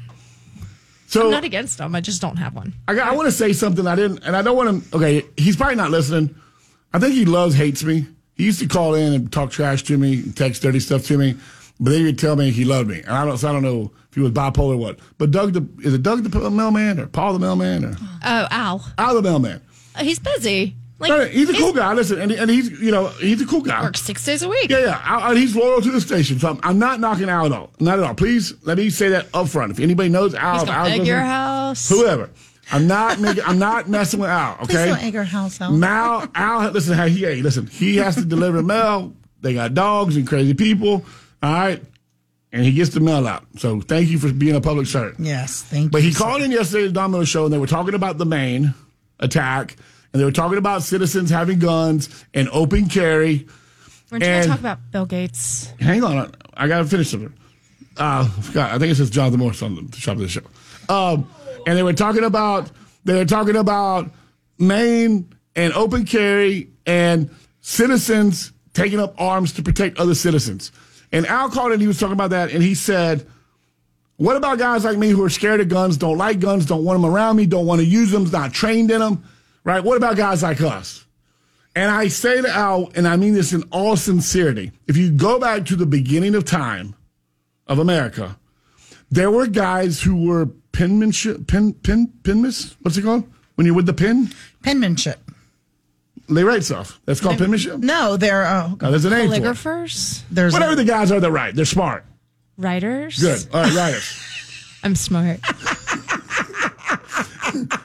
So I'm not against them. I just don't have one. I, got- I want to say something I didn't, and I don't want to. Okay, he's probably not listening. I think he loves, hates me. He used to call in and talk trash to me, and text dirty stuff to me, but then he would tell me he loved me, and I don't. So I don't know if he was bipolar or what. But Doug, the is it Doug the mailman or Paul the mailman or Oh, Al. Al the mailman? Uh, He's busy. Like No, he's a cool guy. Listen, and, and he's you know he's a cool guy. Works six days a week. Yeah, yeah. I, I, he's loyal to the station, so I'm, I'm not knocking Al at all. Not at all. Please let me say that up front. If anybody knows Al, He's Al's egg listening, your house. whoever. I'm not making. I'm not messing with Al. Okay. Please Okay. don't egg her house out. Mal, Al, listen, how he, hey, listen, he has to deliver the mail. They got dogs and crazy people. All right. And he gets the mail out. So thank you for being a public servant. Yes, thank But you. But he called in yesterday to the Domino show and they were talking about the Maine attack and they were talking about citizens having guns and open carry. Weren't you going to talk about Bill Gates? Hang on, I got to finish something. Uh, I forgot. I think it says Jonathan Morris on the top of the show. Um, and they were talking about they were talking about Maine and open carry and citizens taking up arms to protect other citizens. And Al called in, he was talking about that, and he said, "What about guys like me who are scared of guns, don't like guns, don't want them around me, don't want to use them, not trained in them, right? What about guys like us?" And I say to Al, and I mean this in all sincerity, if you go back to the beginning of time of America, there were guys who were penmanship, pen, pen, penmas, what's it called? When you're with the pen? penmanship. They write stuff. That's called penmanship? No, they're oh, No, there's a name for. Calligraphers? there's Whatever the guys are, they're right. They're smart. Writers? Good. All right, writers. I'm smart.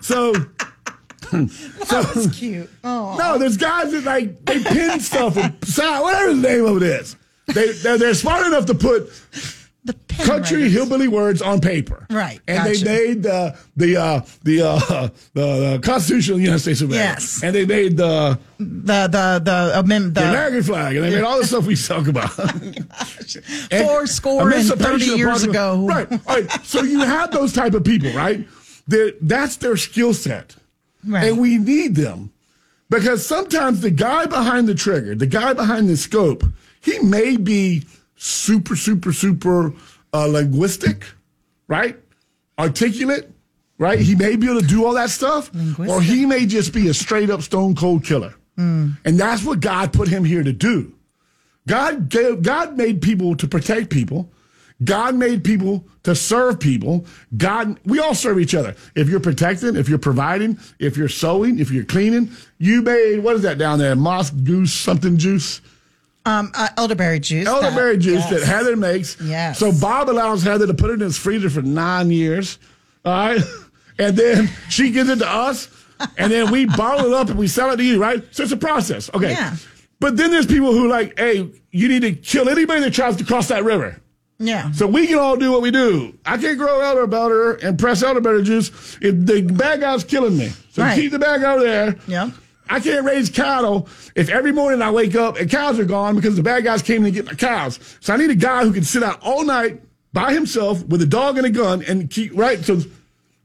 So, so that's cute. Oh, no, there's guys that like, they pin stuff or whatever the name of it is. They, they're, they're smart enough to put the country writers. hillbilly words on paper. Right, And gotcha. they made the the uh, the, uh, the the Constitution of the United States of America. Yes. And they made the, the the the amendment. the The, American flag, and they made all the stuff we talk about. Four score and 30 years ago. Right. All right. So you have those type of people, right? They're, that's their skill set. Right. And we need them. Because sometimes the guy behind the trigger, the guy behind the scope, he may be super, super, super uh, linguistic, right? Articulate, right? He may be able to do all that stuff, or he may just be a straight up stone cold killer. And that's what God put him here to do. God gave, God made people to protect people. God made people to serve people. God, we all serve each other. If you're protecting, if you're providing, if you're sewing, if you're cleaning, you made what is that down there? Moss goose something juice, um, uh, elderberry juice. elderberry that- juice yes. that Heather makes. Yes. So Bob allows Heather to put it in his freezer for nine years. All right, and then she gives it to us, and then we bottle it up and we sell it to you. Right. So it's a process. Okay. Yeah. But then there's people who like, hey, you need to kill anybody that tries to cross that river. Yeah. So we can all do what we do. I can't grow elderberry and press elderberry juice if the bad guy's killing me. So Right. keep the bag over there. Yeah. I can't raise cattle if every morning I wake up and cows are gone because the bad guys came in to get my cows. So I need a guy who can sit out all night by himself with a dog and a gun and keep right. So,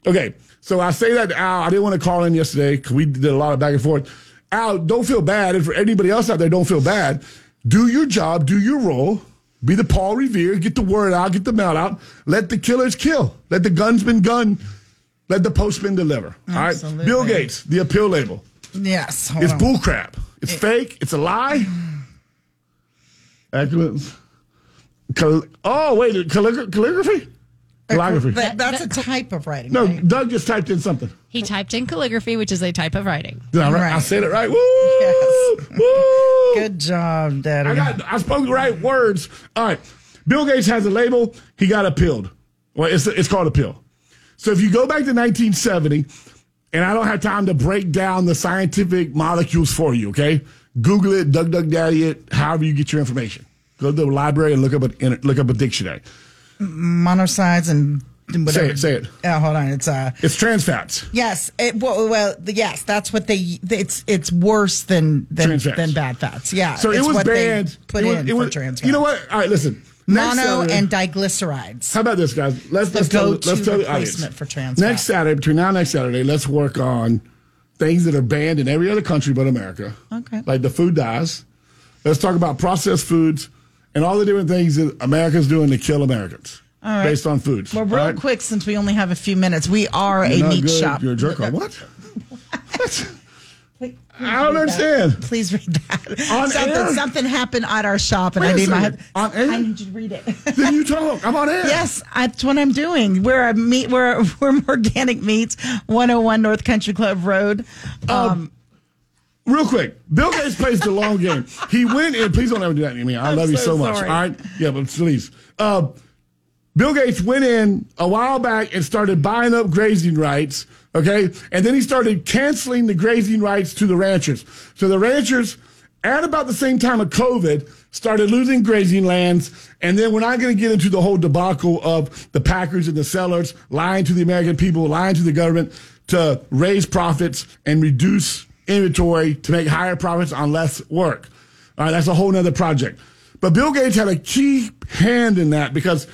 okay. So I say that to Al. I didn't want to call in yesterday because we did a lot of back and forth. Al, don't feel bad. And for anybody else out there, don't feel bad. Do your job, do your role. Be the Paul Revere, get the word out, get the mail out. Let the killers kill. Let the gunsman gun. Let the postman deliver. All right. Bill Gates, the Apeel label. Yes. hold It's bullcrap. It's fake. It's a lie. Excellence. Cal- oh, wait. calligra- calligraphy? Calligraphy. That, that's a type of writing. No, right? Doug just typed in something. He typed in calligraphy, which is a type of writing. Did I, right? I said it right. Woo! Yes. Woo! Good job, Daddy. I got. I spoke the right words. All right. Bill Gates has a label. He got appealed. Well, it's it's called Apeel. So if you go back to 1970, and I don't have time to break down the scientific molecules for you, okay? Google it, Doug Doug Daddy it, however you get your information. Go to the library and look up a look up a dictionary. Monocytes and whatever. Say it. Say it. Yeah, hold on. It's uh It's trans fats. yes. It, well, well, yes. That's what they. It's it's worse than than, than bad fats. Yeah. So it's it was banned. Put it was, in it for was- trans. You know what? All right, listen. Next Mono Saturday- and diglycerides. How about this, guys? Let's let's tell, let's tell the audience. for trans Next fat. Saturday, between now and next Saturday, let's work on things that are banned in every other country but America. Okay. Like the food dyes. Let's talk about processed foods and all the different things that America's doing to kill Americans All right. based on foods. Well, real right? quick, since we only have a few minutes, we are You're a meat good, shop. You're a jerk. What? What? I don't understand. Please read that. On something, air? something happened at our shop, and Wait I need my. On air? I need you to read it. then you talk. I'm on air. Yes, that's what I'm doing. We're a meat. We're we're organic meats. 101 North Country Club Road. Um, Real quick, Bill Gates plays the long game. He went in. Please don't ever do that to me. I I'm love you so so much. All right. Yeah, but please. Uh, Bill Gates went in a while back and started buying up grazing rights. Okay, and then he started canceling the grazing rights to the ranchers. So the ranchers, at about the same time of COVID, started losing grazing lands. And then we're not going to get into the whole debacle of the packers and the sellers lying to the American people, lying to the government to raise profits and reduce inventory to make higher profits on less work. All right, that's a whole nother project. But Bill Gates had a key hand in that because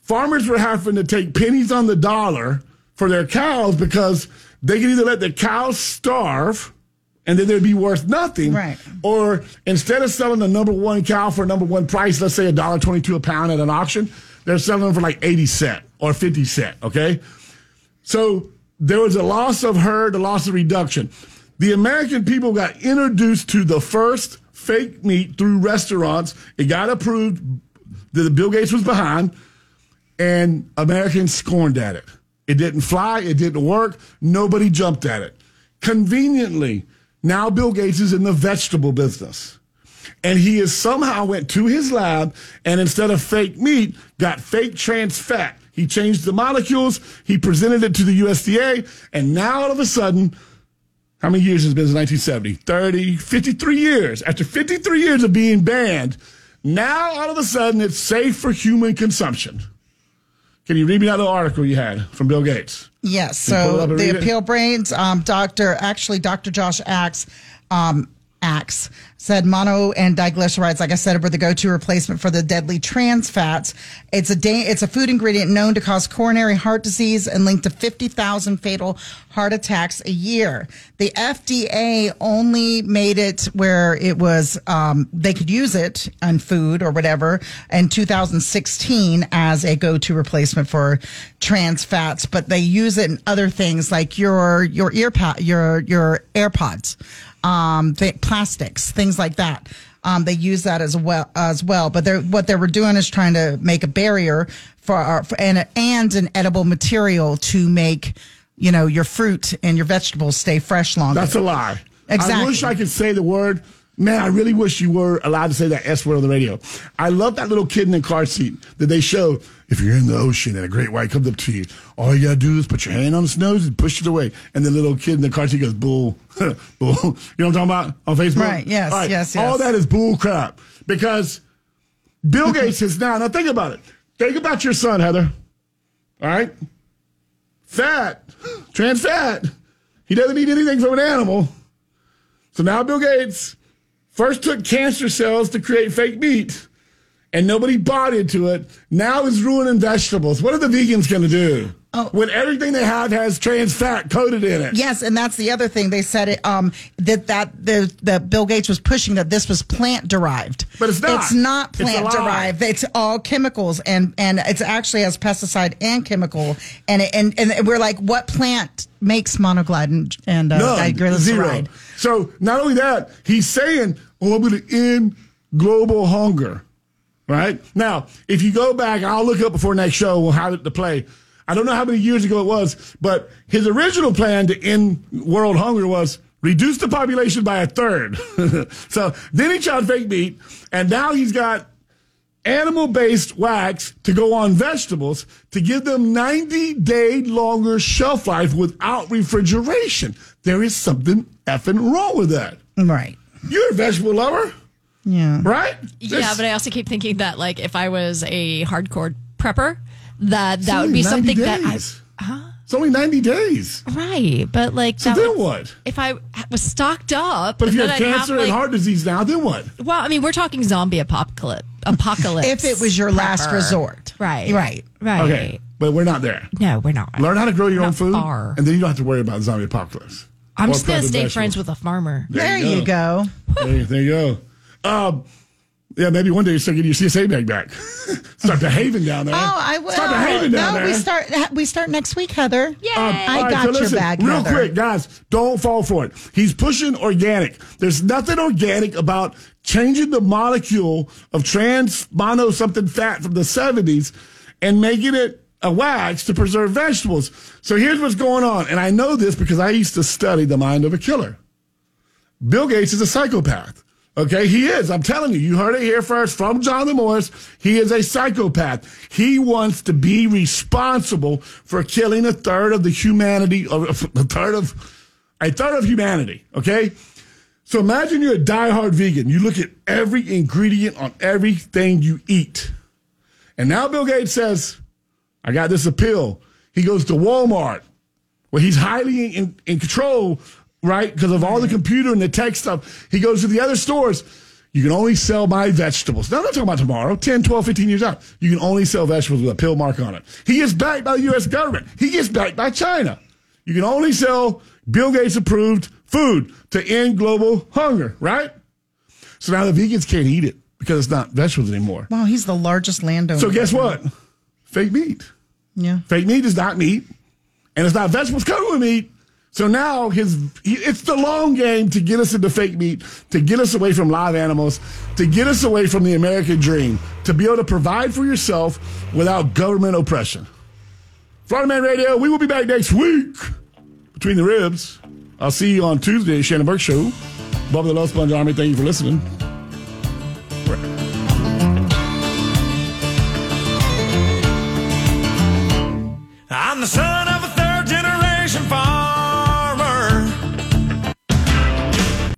farmers were having to take pennies on the dollar for their cows because they could either let the cows starve and then they'd be worth nothing. Right. Or instead of selling the number one cow for a number one price, let's say $1.22 a pound at an auction, they're selling them for like 80 cent or 50 cent. Okay. So there was a loss of herd, a loss of reduction. The American people got introduced to the first fake meat through restaurants. It got approved that Bill Gates was behind, and Americans scorned at it. It didn't fly, it didn't work, nobody jumped at it. Conveniently, now Bill Gates is in the vegetable business. And he has somehow went to his lab and instead of fake meat, got fake trans fat. He changed the molecules, he presented it to the USDA, and now all of a sudden, how many years has it been since 1970? 30, 53 years. After 53 years of being banned, now all of a sudden it's safe for human consumption. Can you read me that little article you had from Bill Gates? Yes. Can you pull it So the read it? Apeel brains, um, Doctor, actually, Doctor Josh Axe, um, Axe said mono and diglycerides, like I said, were the go-to replacement for the deadly trans fats. It's a da- it's a food ingredient known to cause coronary heart disease and linked to 50,000 fatal heart attacks a year. The FDA only made it where it was um, they could use it on food or whatever in 2016 as a go-to replacement for trans fats, but they use it in other things like your your ear pa- your your AirPods, um, th- plastics, things like that. Um, they use that as well as well. But they're, what they were doing is trying to make a barrier for, our, for and and an edible material to make you know your fruit and your vegetables stay fresh longer. That's a lie. Exactly. I wish I could say the word. Man, I really wish you were allowed to say that S word on the radio. I love that little kid in the car seat that they show. If you're in the ocean and a great white comes up to you, all you gotta do is put your hand on its nose and push it away. And the little kid in the car seat goes, bull, bull. You know what I'm talking about on Facebook? Right, yes, All yes, All that is bull crap. Because Bill Gates is now, now think about it. Think about your son, Heather. All right? Fat, trans fat. He doesn't eat anything from an animal. So now Bill Gates first took cancer cells to create fake meat, and nobody bought into it. Now it's ruining vegetables. What are the vegans going to do? Oh. when everything they have has trans fat coated in it. Yes, and that's the other thing they said it um that that the that Bill Gates was pushing that this was plant derived. But it's not. It's not plant lie. derived. It's all chemicals and and it's actually has pesticide and chemical and it, and and we're like what plant makes monoglide and, uh, None. Zero. So not only that, he's saying, "Oh, I'm going to end global hunger." Right now, if you go back, I'll look up before next show. We'll have it to play. I don't know how many years ago it was, but his original plan to end world hunger was reduce the population by a third. so then he tried fake meat, and now he's got animal based wax to go on vegetables to give them 90 day longer shelf life without refrigeration. There is something effing wrong with that. Right. You're a vegetable lover, Yeah. right? Yeah, This- but I also keep thinking that like if I was a hardcore prepper, that that would be 90 something that I days. It's only 90 days. right. But like So that then would- what? If I was stocked up, But if you then have I'd cancer like, and heart disease now, then what? well, I mean, we're talking zombie apocalypse. Apocalypse. If it was your last resort. right? Right. Right. Okay, but we're not there. No, we're not. Learn how to grow your own food, far. and then you don't have to worry about zombie apocalypse. I'm Or just gonna stay vegetables. friends with a farmer. There, you go. There, there you go. Um, yeah, maybe one day you start getting your CSA bag back. start behaving down there. Oh, I will. Start behaving down no, there. we start we start next week, Heather. Yay! Um, I all right, got so your listen, bag, Real Heather. quick, guys, don't fall for it. He's pushing organic. There's nothing organic about changing the molecule of trans mono something fat from the 70s and making it a wax to preserve vegetables. So here's what's going on. And I know this because I used to study the mind of a killer. Bill Gates is a psychopath. Okay, he is. I'm telling you, you heard it here first from Jonathan Morris. He is a psychopath. He wants to be responsible for killing a third of the humanity, a third of a third of humanity. Okay, so imagine you're a diehard vegan. You look at every ingredient on everything you eat, and now Bill Gates says, "I got this Apeel." He goes to Walmart where he's highly in, in control, right? Because of all the mm-hmm. computer and the tech stuff. He goes to the other stores. You can only sell my vegetables. Now, I'm not talking about tomorrow, 10, 12, 15 years out. You can only sell vegetables with a pill mark on it. He gets backed by the U.S. government. He gets backed by China. You can only sell Bill Gates approved food to end global hunger, right? So now the vegans can't eat it because it's not vegetables anymore. Wow, he's the largest landowner. So guess what? Fake meat. Yeah. Fake meat is not meat, and it's not vegetables covered with meat. So now his he, it's the long game to get us into fake meat, to get us away from live animals, to get us away from the American dream, to be able to provide for yourself without government oppression. Florida Man Radio, we will be back next week between the ribs. I'll see you on Tuesday, Shannon Burke Show. Bubba the Love Sponge Army, thank you for listening.